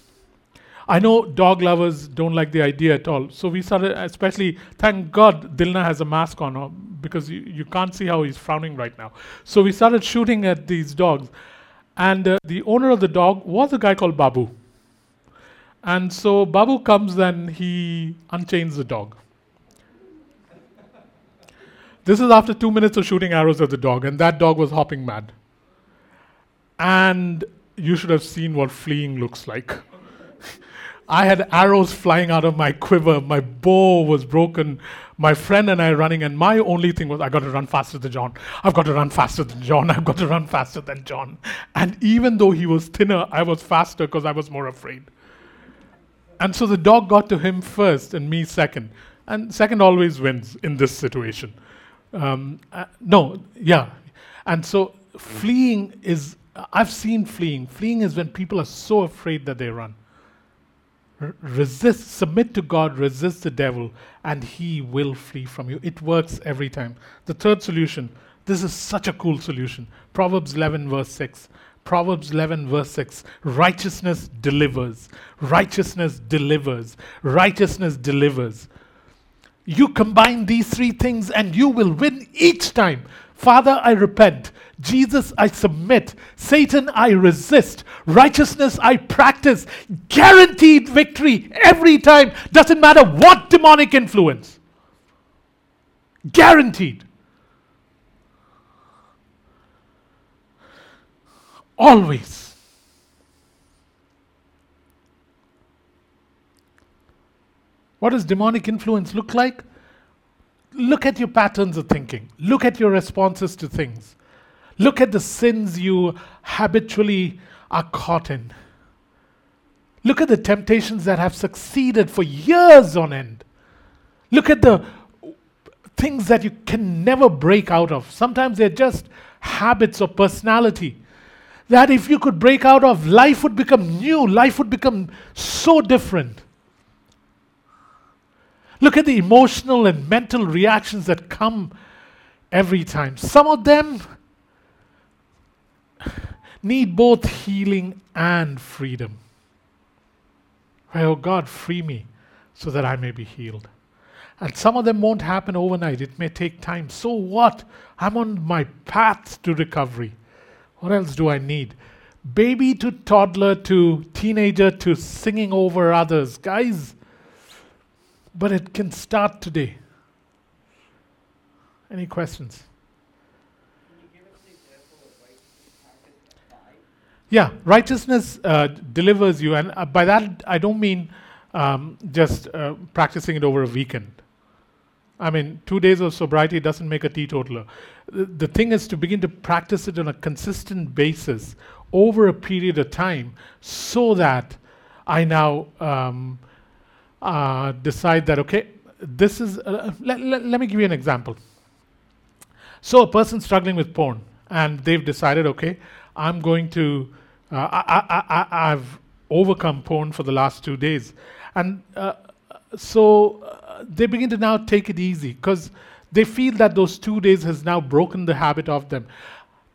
I know dog lovers don't like the idea at all. So we started, especially, thank God Dilna has a mask on because you, you can't see how he's frowning right now. So we started shooting at these dogs. And uh, the owner of the dog was a guy called Babu. And so Babu comes and he unchains the dog. This is after two minutes of shooting arrows at the dog, and that dog was hopping mad. And you should have seen what fleeing looks like. I had arrows flying out of my quiver. My bow was broken. My friend and I running, and my only thing was, I got to run faster than John. I've got to run faster than John. I've got to run faster than John. And even though he was thinner, I was faster because I was more afraid. And so the dog got to him first and me second. And second always wins in this situation. Um, uh, no, yeah. And so fleeing is, I've seen fleeing. Fleeing is when people are so afraid that they run resist, submit to God, resist the devil, and he will flee from you. It works every time. The third solution, this is such a cool solution. Proverbs 11, verse 6. Proverbs 11, verse 6. Righteousness delivers. Righteousness delivers. Righteousness delivers. You combine these three things and you will win each time. Father, I repent. Jesus, I submit. Satan, I resist. Righteousness, I practice. Guaranteed victory every time. Doesn't matter what demonic influence. Guaranteed. Always. What does demonic influence look like? Look at your patterns of thinking. Look at your responses to things. Look at the sins you habitually are caught in. Look at the temptations that have succeeded for years on end. Look at the things that you can never break out of. Sometimes they're just habits or personality. That if you could break out of, life would become new, life would become so different. Look at the emotional and mental reactions that come every time. Some of them need both healing and freedom. Oh God, free me so that I may be healed. And some of them won't happen overnight. It may take time. So what? I'm on my path to recovery. What else do I need? Baby to toddler to teenager to singing over others. Guys, But it can start today. Any questions? Yeah, righteousness uh, delivers you, and uh, by that I don't mean um, just uh, practicing it over a weekend. I mean, two days of sobriety doesn't make a teetotaler. The, the thing is to begin to practice it on a consistent basis over a period of time so that I now um, uh, decide that, okay, this is, uh, let, let, let me give you an example. So, a person struggling with porn, and they've decided, okay, I'm going to, uh, I, I, I, I've overcome porn for the last two days. And uh, so uh, they begin to now take it easy because they feel that those two days has now broken the habit of them.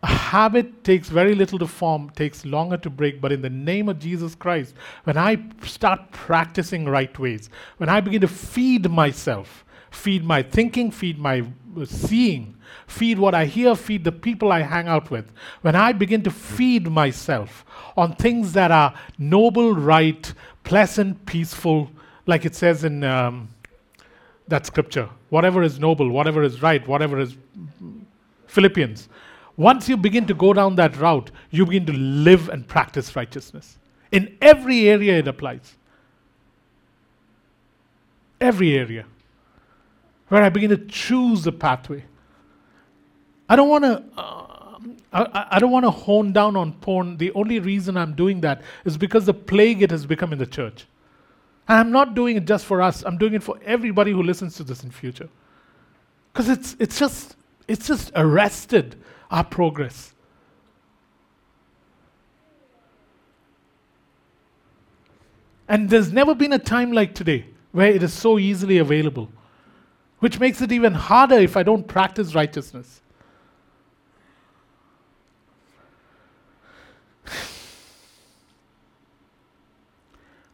A habit takes very little to form, takes longer to break, but in the name of Jesus Christ, when I start practicing right ways, when I begin to feed myself, feed my thinking, feed my seeing, feed what I hear, feed the people I hang out with, when I begin to feed myself on things that are noble, right, pleasant, peaceful, like it says in um, that scripture whatever is noble, whatever is right, whatever is Philippians. Once you begin to go down that route, you begin to live and practice righteousness. In every area it applies. Every area. Where I begin to choose the pathway. I don't want to. Uh, I, I don't want to hone down on porn. The only reason I'm doing that is because the plague it has become in the church. And I'm not doing it just for us. I'm doing it for everybody who listens to this in future. Because it's, it's, just, it's just arrested our progress. And there's never been a time like today where it is so easily available, which makes it even harder if I don't practice righteousness.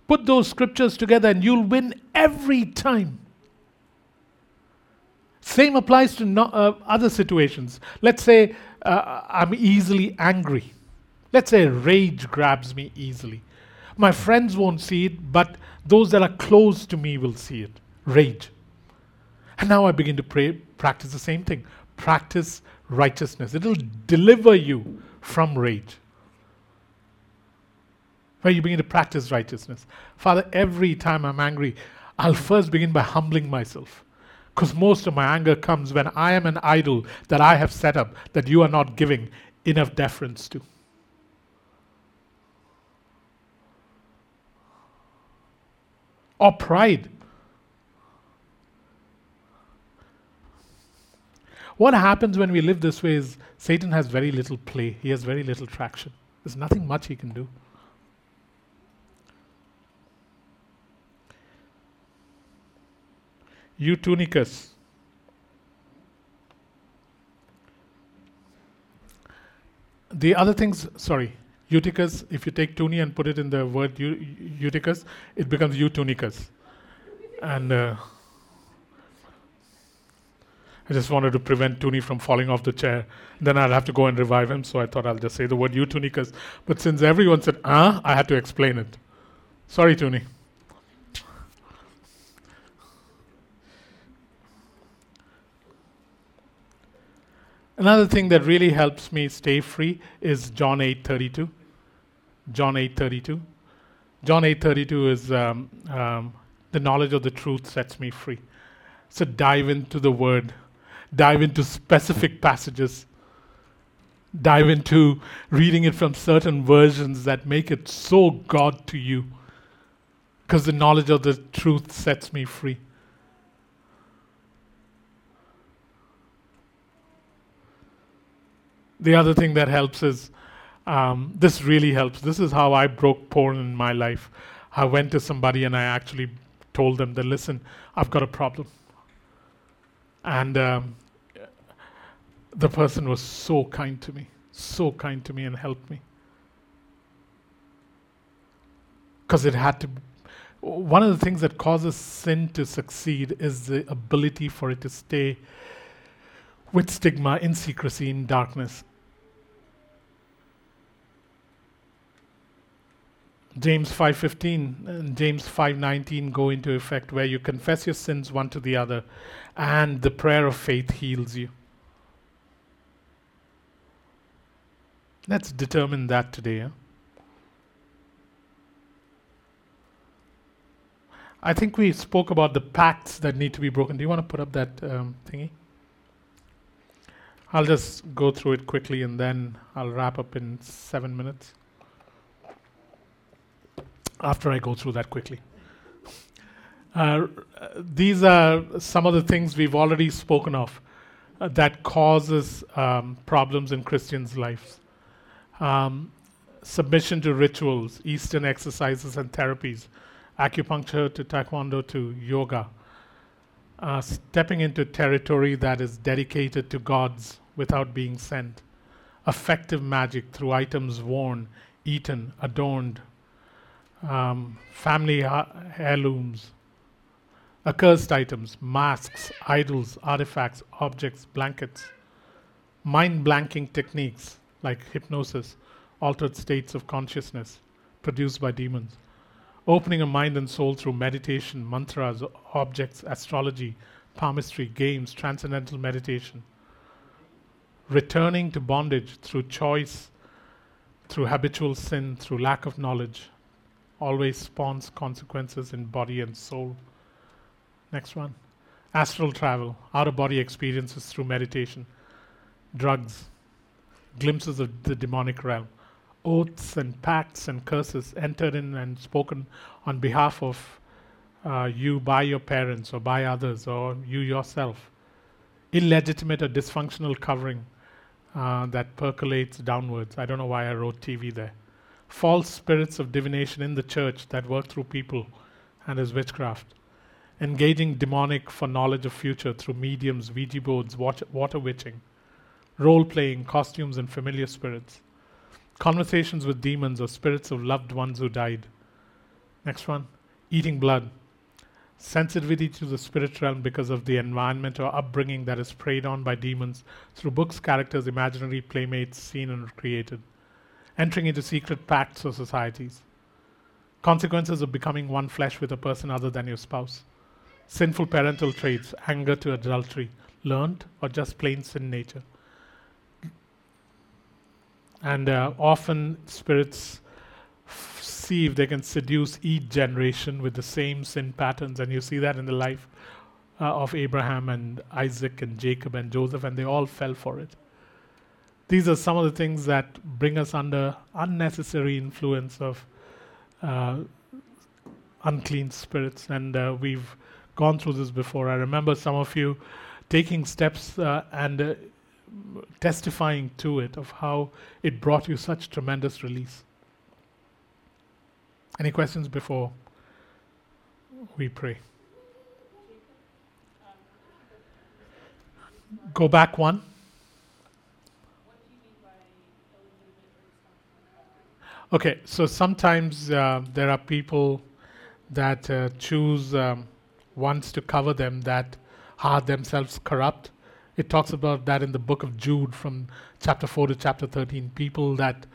Put those scriptures together and you'll win every time. Same applies to no, uh, other situations. Let's say uh, I'm easily angry. Let's say rage grabs me easily. My friends won't see it, but those that are close to me will see it. Rage. And now I begin to pray, practice the same thing. Practice righteousness. It'll deliver you from rage where you begin to practice righteousness. Father, every time I'm angry, I'll first begin by humbling myself. Because most of my anger comes when I am an idol that I have set up that you are not giving enough deference to. Or pride. What happens when we live this way is Satan has very little play, he has very little traction. There's nothing much he can do. Eutunicus. The other things, sorry, Eutychus, if you take tuni and put it in the word Eutychus, it becomes Eutunicus. And uh, I just wanted to prevent Tuni from falling off the chair. Then I'll have to go and revive him, so I thought I'll just say the word Eutunicus. But since everyone said, ah, I had to explain it. Sorry, Tuni. Another thing that really helps me stay free is John 8:32. John 8:32. John 8:32 is um, um, the knowledge of the truth sets me free. So dive into the Word, dive into specific passages, dive into reading it from certain versions that make it so God to you, because the knowledge of the truth sets me free. The other thing that helps is um, this really helps. This is how I broke porn in my life. I went to somebody and I actually told them that, listen, I've got a problem. And um, the person was so kind to me, so kind to me and helped me. Because it had to. One of the things that causes sin to succeed is the ability for it to stay with stigma, in secrecy, in darkness. James 5:15 and James 5:19 go into effect where you confess your sins one to the other and the prayer of faith heals you. Let's determine that today. I think we spoke about the pacts that need to be broken. Do you want to put up that um, thingy? I'll just go through it quickly and then I'll wrap up in seven minutes. After I go through that quickly. Uh, these are some of the things we've already spoken of uh, that causes um, problems in Christians' lives. Um, submission to rituals, Eastern exercises and therapies, acupuncture to taekwondo to yoga, uh, stepping into territory that is dedicated to gods without being sent, effective magic through items worn, eaten, adorned, um, family ha- heirlooms, accursed items, masks, idols, artifacts, objects, blankets, mind blanking techniques like hypnosis, altered states of consciousness produced by demons opening a mind and soul through meditation, mantras, objects, astrology, palmistry, games, transcendental meditation. Returning to bondage through choice, through habitual sin, through lack of knowledge, always spawns consequences in body and soul. Next one. Astral travel, out of body experiences through meditation, drugs, glimpses of the demonic realm oaths and pacts and curses entered in and spoken on behalf of uh, you by your parents or by others or you yourself. Illegitimate or dysfunctional covering uh, that percolates downwards. I don't know why I wrote TV there. False spirits of divination in the church that work through people and as witchcraft. Engaging demonic for knowledge of future through mediums, Ouija boards, water witching. Role playing, costumes, and familiar spirits Conversations with demons or spirits of loved ones who died. Next one. Eating blood. Sensitivity to the spirit realm because of the environment or upbringing that is preyed on by demons through books, characters, imaginary playmates seen and created. Entering into secret pacts or societies. Consequences of becoming one flesh with a person other than your spouse. Sinful parental traits, anger to adultery, learned or just plain sin nature and uh, often spirits see if they can seduce each generation with the same sin patterns, and you see that in the life uh, of Abraham and Isaac and Jacob and Joseph, and they all fell for it. These are some of the things that bring us under unnecessary influence of uh, unclean spirits, and uh, we've gone through this before. I remember some of you taking steps uh, and uh, testifying to it of how it brought you such tremendous release. Any questions before we pray? Go back one. Okay, so sometimes uh, there are people that uh, choose um, ones to cover them that are themselves corrupt it talks about that in the book of Jude from chapter 4 to chapter 13. People that.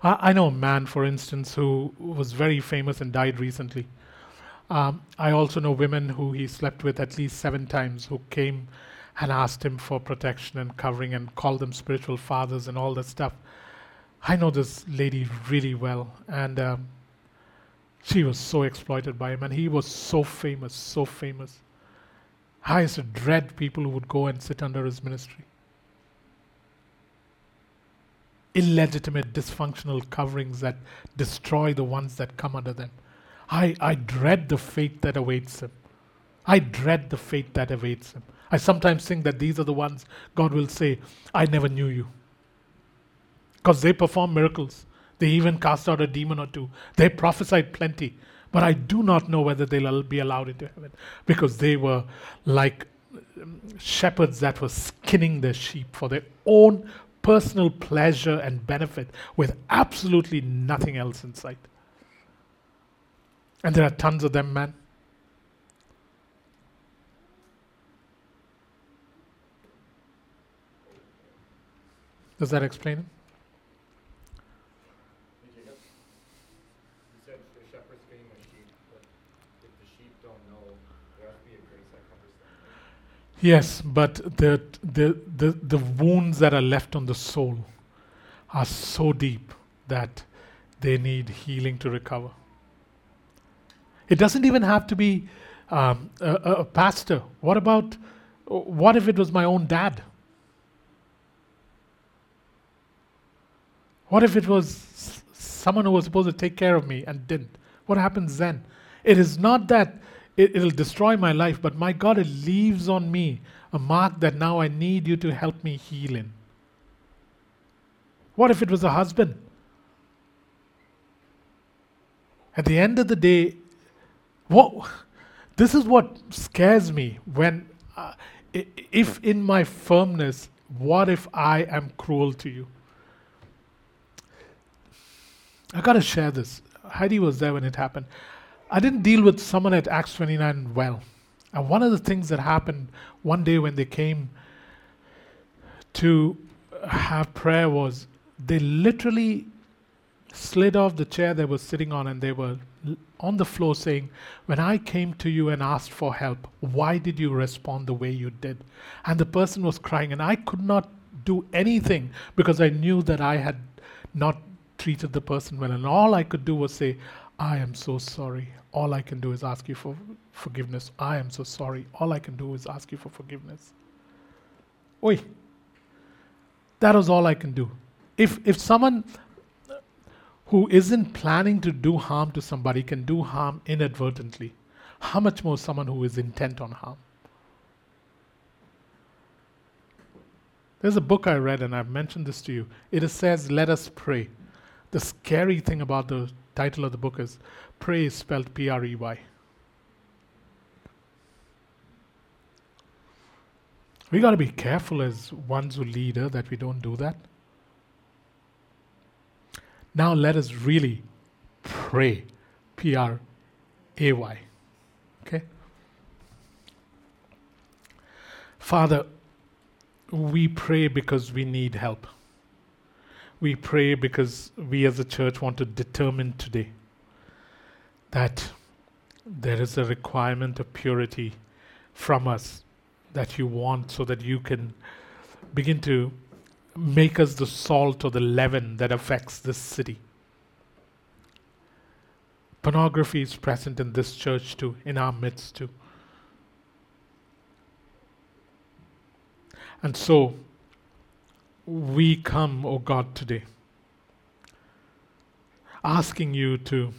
I, I know a man, for instance, who was very famous and died recently. Um, I also know women who he slept with at least seven times who came and asked him for protection and covering and called them spiritual fathers and all that stuff. I know this lady really well, and um, she was so exploited by him, and he was so famous, so famous. I used to dread people who would go and sit under his ministry. Illegitimate, dysfunctional coverings that destroy the ones that come under them. I, I dread the fate that awaits him. I dread the fate that awaits him. I sometimes think that these are the ones God will say, I never knew you. Because they perform miracles. They even cast out a demon or two. They prophesied plenty. But I do not know whether they'll be allowed into heaven because they were like um, shepherds that were skinning their sheep for their own personal pleasure and benefit with absolutely nothing else in sight. And there are tons of them, man. Does that explain it? Yes, but the, the, the, the wounds that are left on the soul are so deep that they need healing to recover. It doesn't even have to be um, a, a, a pastor. What about, what if it was my own dad? What if it was someone who was supposed to take care of me and didn't? What happens then? It is not that it, it'll destroy my life, but my God, it leaves on me a mark that now I need you to help me heal in. What if it was a husband? At the end of the day, what, this is what scares me when, uh, if in my firmness, what if I am cruel to you? I gotta share this. Heidi was there when it happened. I didn't deal with someone at Acts 29 well. And one of the things that happened one day when they came to have prayer was they literally slid off the chair they were sitting on and they were on the floor saying, When I came to you and asked for help, why did you respond the way you did? And the person was crying, and I could not do anything because I knew that I had not treated the person well. And all I could do was say, I am so sorry. All I can do is ask you for forgiveness. I am so sorry. All I can do is ask you for forgiveness. Oi. That was all I can do. If, if someone who isn't planning to do harm to somebody can do harm inadvertently, how much more someone who is intent on harm? There's a book I read, and I've mentioned this to you. It says, Let us pray. The scary thing about the title of the book is Pray is spelled P R E Y. We got to be careful as ones who lead her that we don't do that. Now let us really pray. P R A Y. Okay? Father, we pray because we need help. We pray because we as a church want to determine today that there is a requirement of purity from us that you want so that you can begin to make us the salt or the leaven that affects this city. Pornography is present in this church too, in our midst too. And so, we come, O oh God, today, asking you to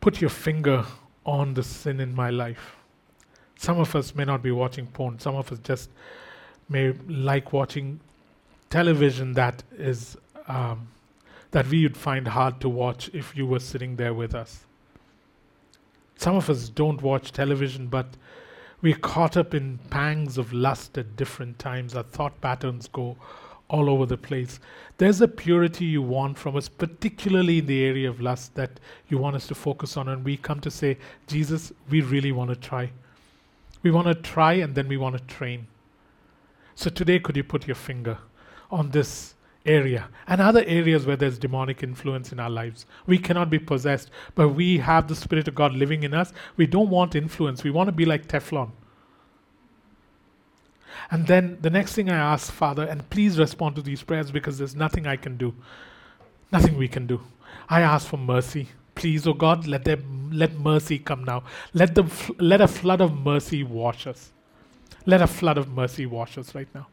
put your finger on the sin in my life. Some of us may not be watching porn, some of us just may like watching television that is um, that we would find hard to watch if you were sitting there with us. Some of us don't watch television, but we're caught up in pangs of lust at different times. Our thought patterns go all over the place. There's a purity you want from us, particularly in the area of lust, that you want us to focus on. And we come to say, Jesus, we really want to try. We want to try and then we want to train. So today, could you put your finger on this area and other areas where there's demonic influence in our lives? We cannot be possessed, but we have the Spirit of God living in us. We don't want influence. We want to be like Teflon. And then the next thing I ask, Father, and please respond to these prayers because there's nothing I can do, nothing we can do. I ask for mercy. Please, oh God, let let mercy come now. Let the let a flood of mercy wash us. Let a flood of mercy wash us right now.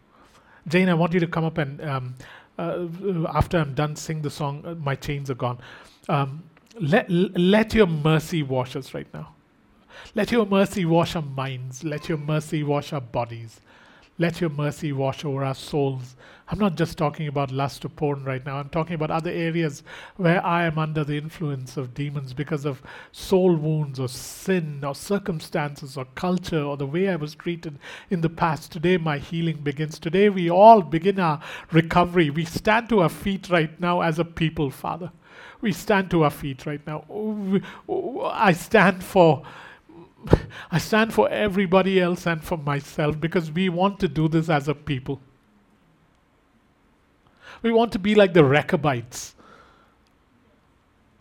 Jane, I want you to come up and um, uh, after I'm done, sing the song. Uh, My chains are gone. Um, let let your mercy wash us right now. Let your mercy wash our minds. Let your mercy wash our bodies. Let your mercy wash over our souls. I'm not just talking about lust or porn right now. I'm talking about other areas where I am under the influence of demons because of soul wounds or sin or circumstances or culture or the way I was treated in the past. Today, my healing begins. Today, we all begin our recovery. We stand to our feet right now as a people, Father. We stand to our feet right now. I stand for I stand for everybody else and for myself because we want to do this as a people. We want to be like the Rechabites.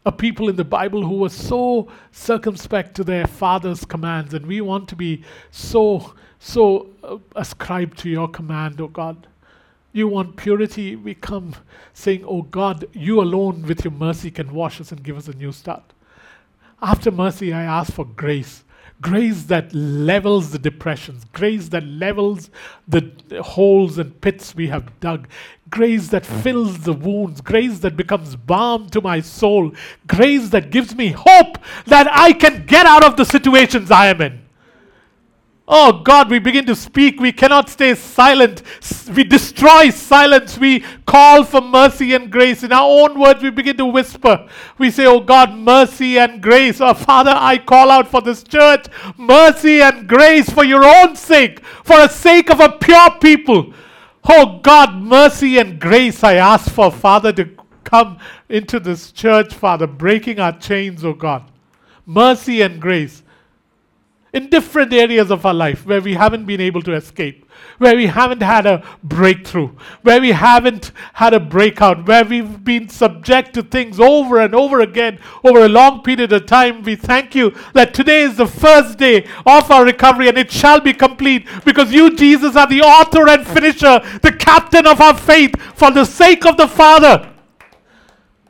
a people in the Bible who were so circumspect to their father's commands, and we want to be so, so uh, ascribed to your command, O God. You want purity, we come saying, Oh God, you alone with your mercy can wash us and give us a new start. After mercy, I ask for grace. Grace that levels the depressions, grace that levels the holes and pits we have dug, grace that mm-hmm. fills the wounds, grace that becomes balm to my soul, grace that gives me hope that I can get out of the situations I am in. Oh God, we begin to speak. We cannot stay silent. We destroy silence. We call for mercy and grace. In our own words, we begin to whisper. We say, Oh God, mercy and grace. Oh Father, I call out for this church mercy and grace for your own sake, for the sake of a pure people. Oh God, mercy and grace I ask for, Father, to come into this church, Father, breaking our chains, oh God. Mercy and grace in different areas of our life where we haven't been able to escape, where we haven't had a breakthrough, where we haven't had a breakout, where we've been subject to things over and over again over a long period of time. We thank you that today is the first day of our recovery and it shall be complete because you, Jesus, are the author and finisher, the captain of our faith for the sake of the Father.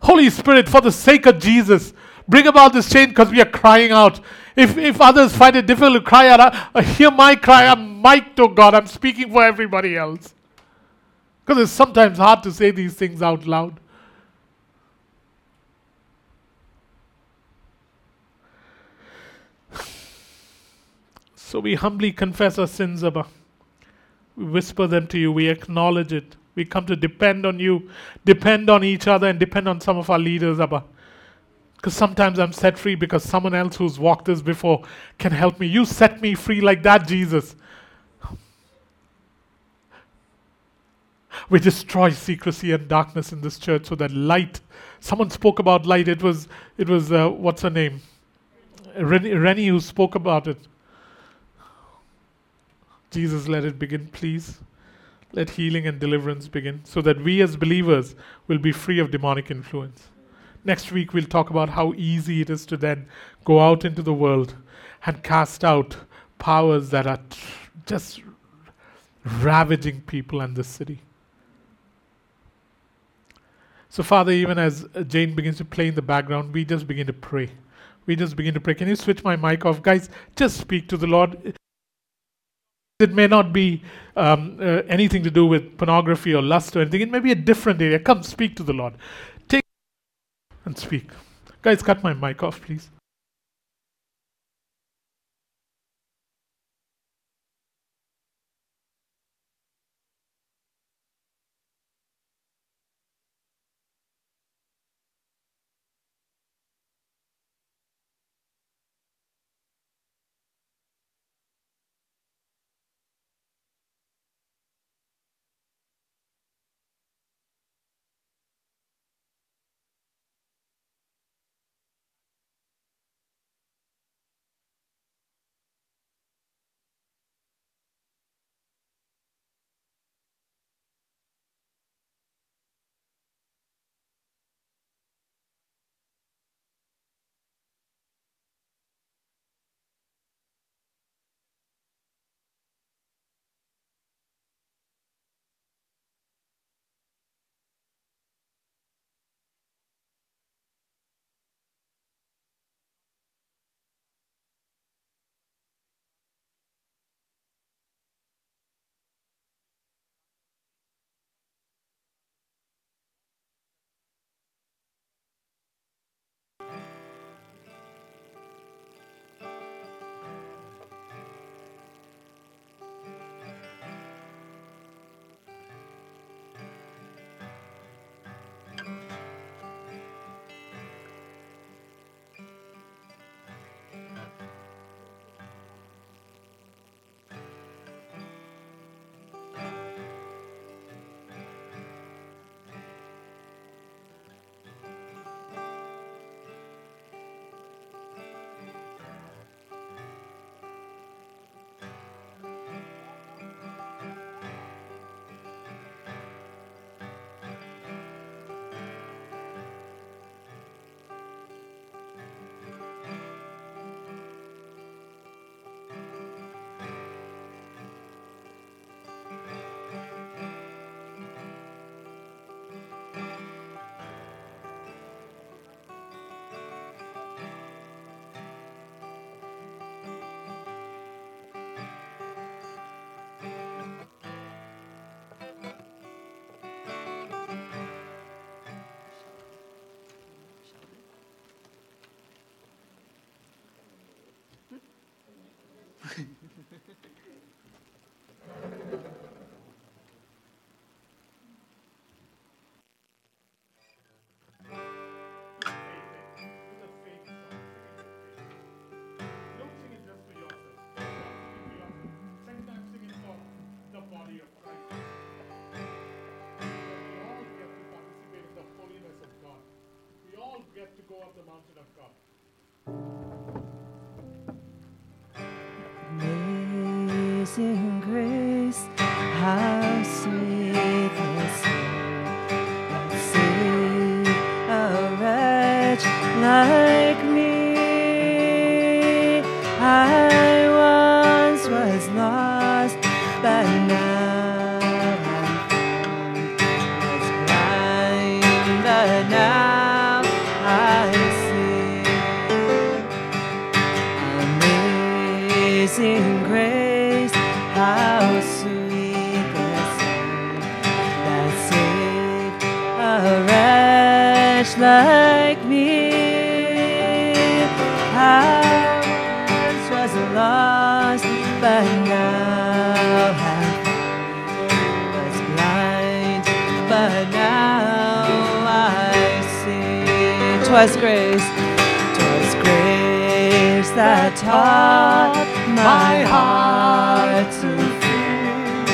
Holy Spirit, for the sake of Jesus, bring about this change because we are crying out if, if others find it difficult to cry out, uh, hear my cry. I'm mic'd, God. I'm speaking for everybody else. Because it's sometimes hard to say these things out loud. So we humbly confess our sins, Abba. We whisper them to you. We acknowledge it. We come to depend on you, depend on each other, and depend on some of our leaders, Abba. Because sometimes I'm set free because someone else who's walked this before can help me. You set me free like that, Jesus. We destroy secrecy and darkness in this church so that light. Someone spoke about light. It was, it was uh, what's her name? Rennie, Rennie who spoke about it. Jesus, let it begin, please. Let healing and deliverance begin so that we as believers will be free of demonic influence. Next week, we'll talk about how easy it is to then go out into the world and cast out powers that are just ravaging people and the city. So, Father, even as Jane begins to play in the background, we just begin to pray. We just begin to pray. Can you switch my mic off? Guys, just speak to the Lord. It may not be um, uh, anything to do with pornography or lust or anything. It may be a different area. Come speak to the Lord and speak. Guys, cut my mic off, please. Get to go up the mountain Amazing grace, how sweet the sound that saved a wretch like me. I once was lost, but now found. Was blind, but now I see. 'twas grace that taught my heart to fear,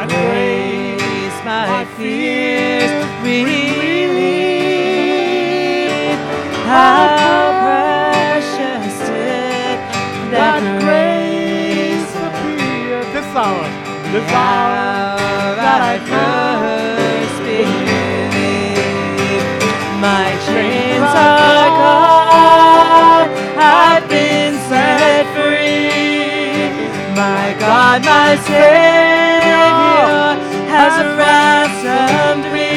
and grace my fears relieved. How precious did that grace appear this hour. This hour that I first believed. My chains are my Savior, has ransomed me.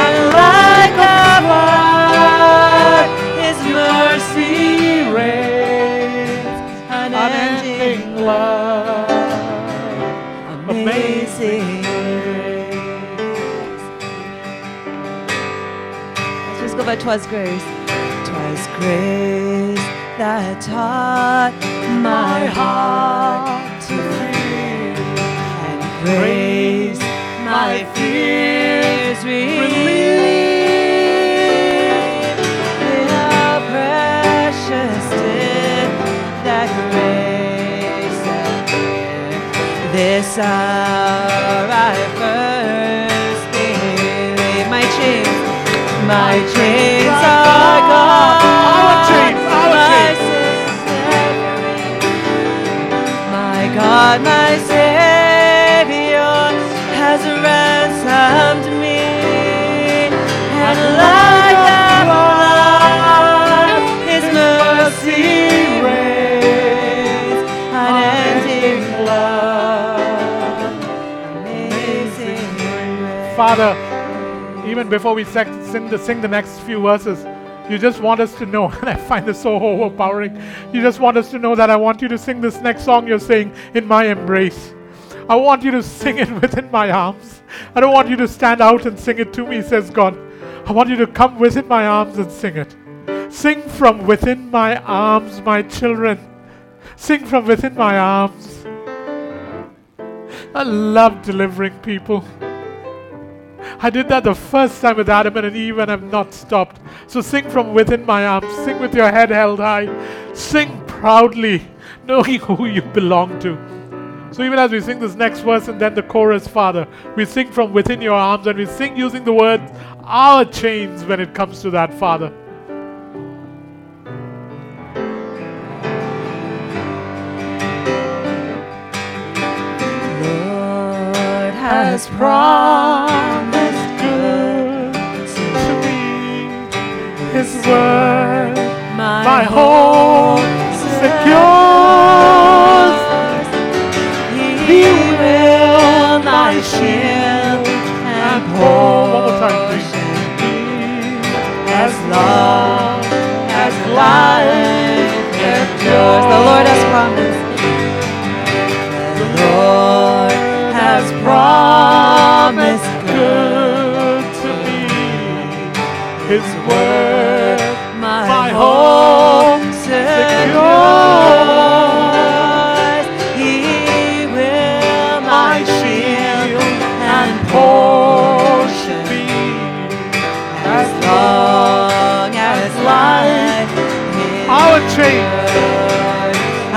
And like a flood, His mercy reigns, unending love, amazing. Let's just go by 'Twas grace. 'Twas grace Twice Grace that taught my heart grace my fears relieved. How precious did that grace appear. This hour I first believed. My chains, my chains are gone. Our chains, our my chains. sins set free. My God, my Father, even before we sing the, sing the next few verses, you just want us to know, and I find this so overpowering. You just want us to know that I want you to sing this next song you're saying, In My Embrace. I want you to sing it within my arms. I don't want you to stand out and sing it to me, says God. I want you to come within my arms and sing it. Sing from within my arms, my children. Sing from within my arms. I love delivering people. I did that the first time with Adam and Eve and I've not stopped. So sing from within my arms. Sing with your head held high. Sing proudly, knowing who you belong to. So even as we sing this next verse and then the chorus, Father, we sing from within your arms and we sing using the word our chains when it comes to that, Father. Lord has promised His word, my, my home secures. He will my shield and One more time, portion as long as life endures. The Lord has promised. The Lord has promised good to me. His word,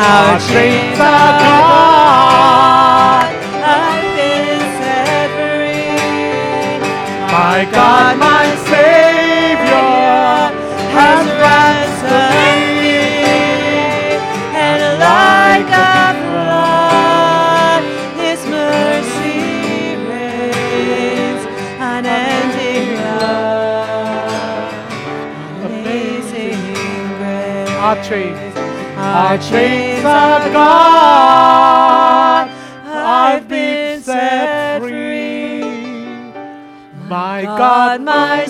Are gone. I've been set free. My God, my Savior has ransomed me, and like a flood, His mercy reigns, unending love, amazing grace. Our chains. Our chains are gone. I've been set free. My God, God, my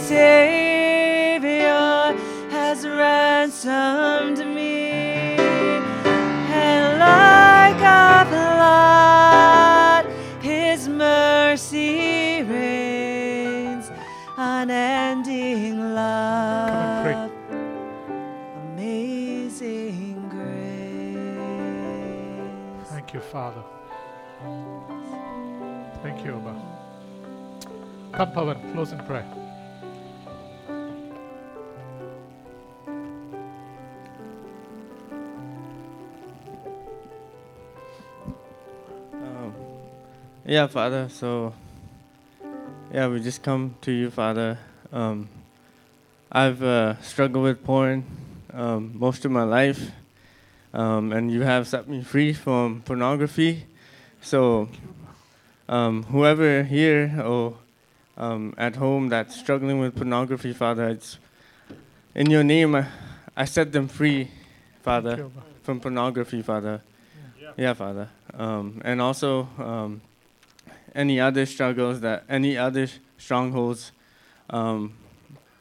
close in. Um, yeah, Father. So, yeah, we just come to you, Father. Um, I've uh, struggled with porn um, most of my life, um, and you have set me free from pornography. So, um, whoever here or um, at home that's struggling with pornography, Father, it's in your name. I, I set them free, Father, you, from pornography, Father. Yeah, Father. Um, and also, um, any other struggles that, any other strongholds um,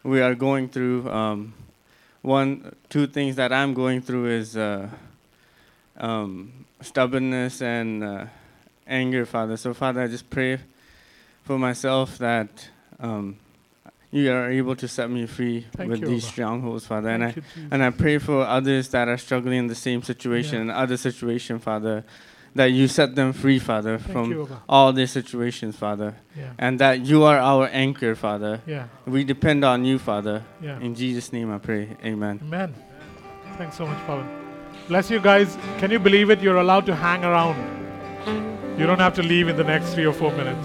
we are going through. Um, one, two things that I'm going through is uh, um, stubbornness and uh, anger, Father. So, Father, I just pray for myself that um, you are able to set me free Thank with you, these Abba. strongholds, Father. and I Jesus. and I pray for others that are struggling in the same situation Yeah. and other situation, Father, that you set them free, Father, Thank from you, all their situations, Father. Yeah. And that you are our anchor, Father. Yeah. We depend on you, Father. Yeah. In Jesus' name I pray. Amen. Amen. Thanks so much, Pavan. Bless you guys. Can you believe it? You're allowed to hang around. You don't have to leave in the next three or four minutes.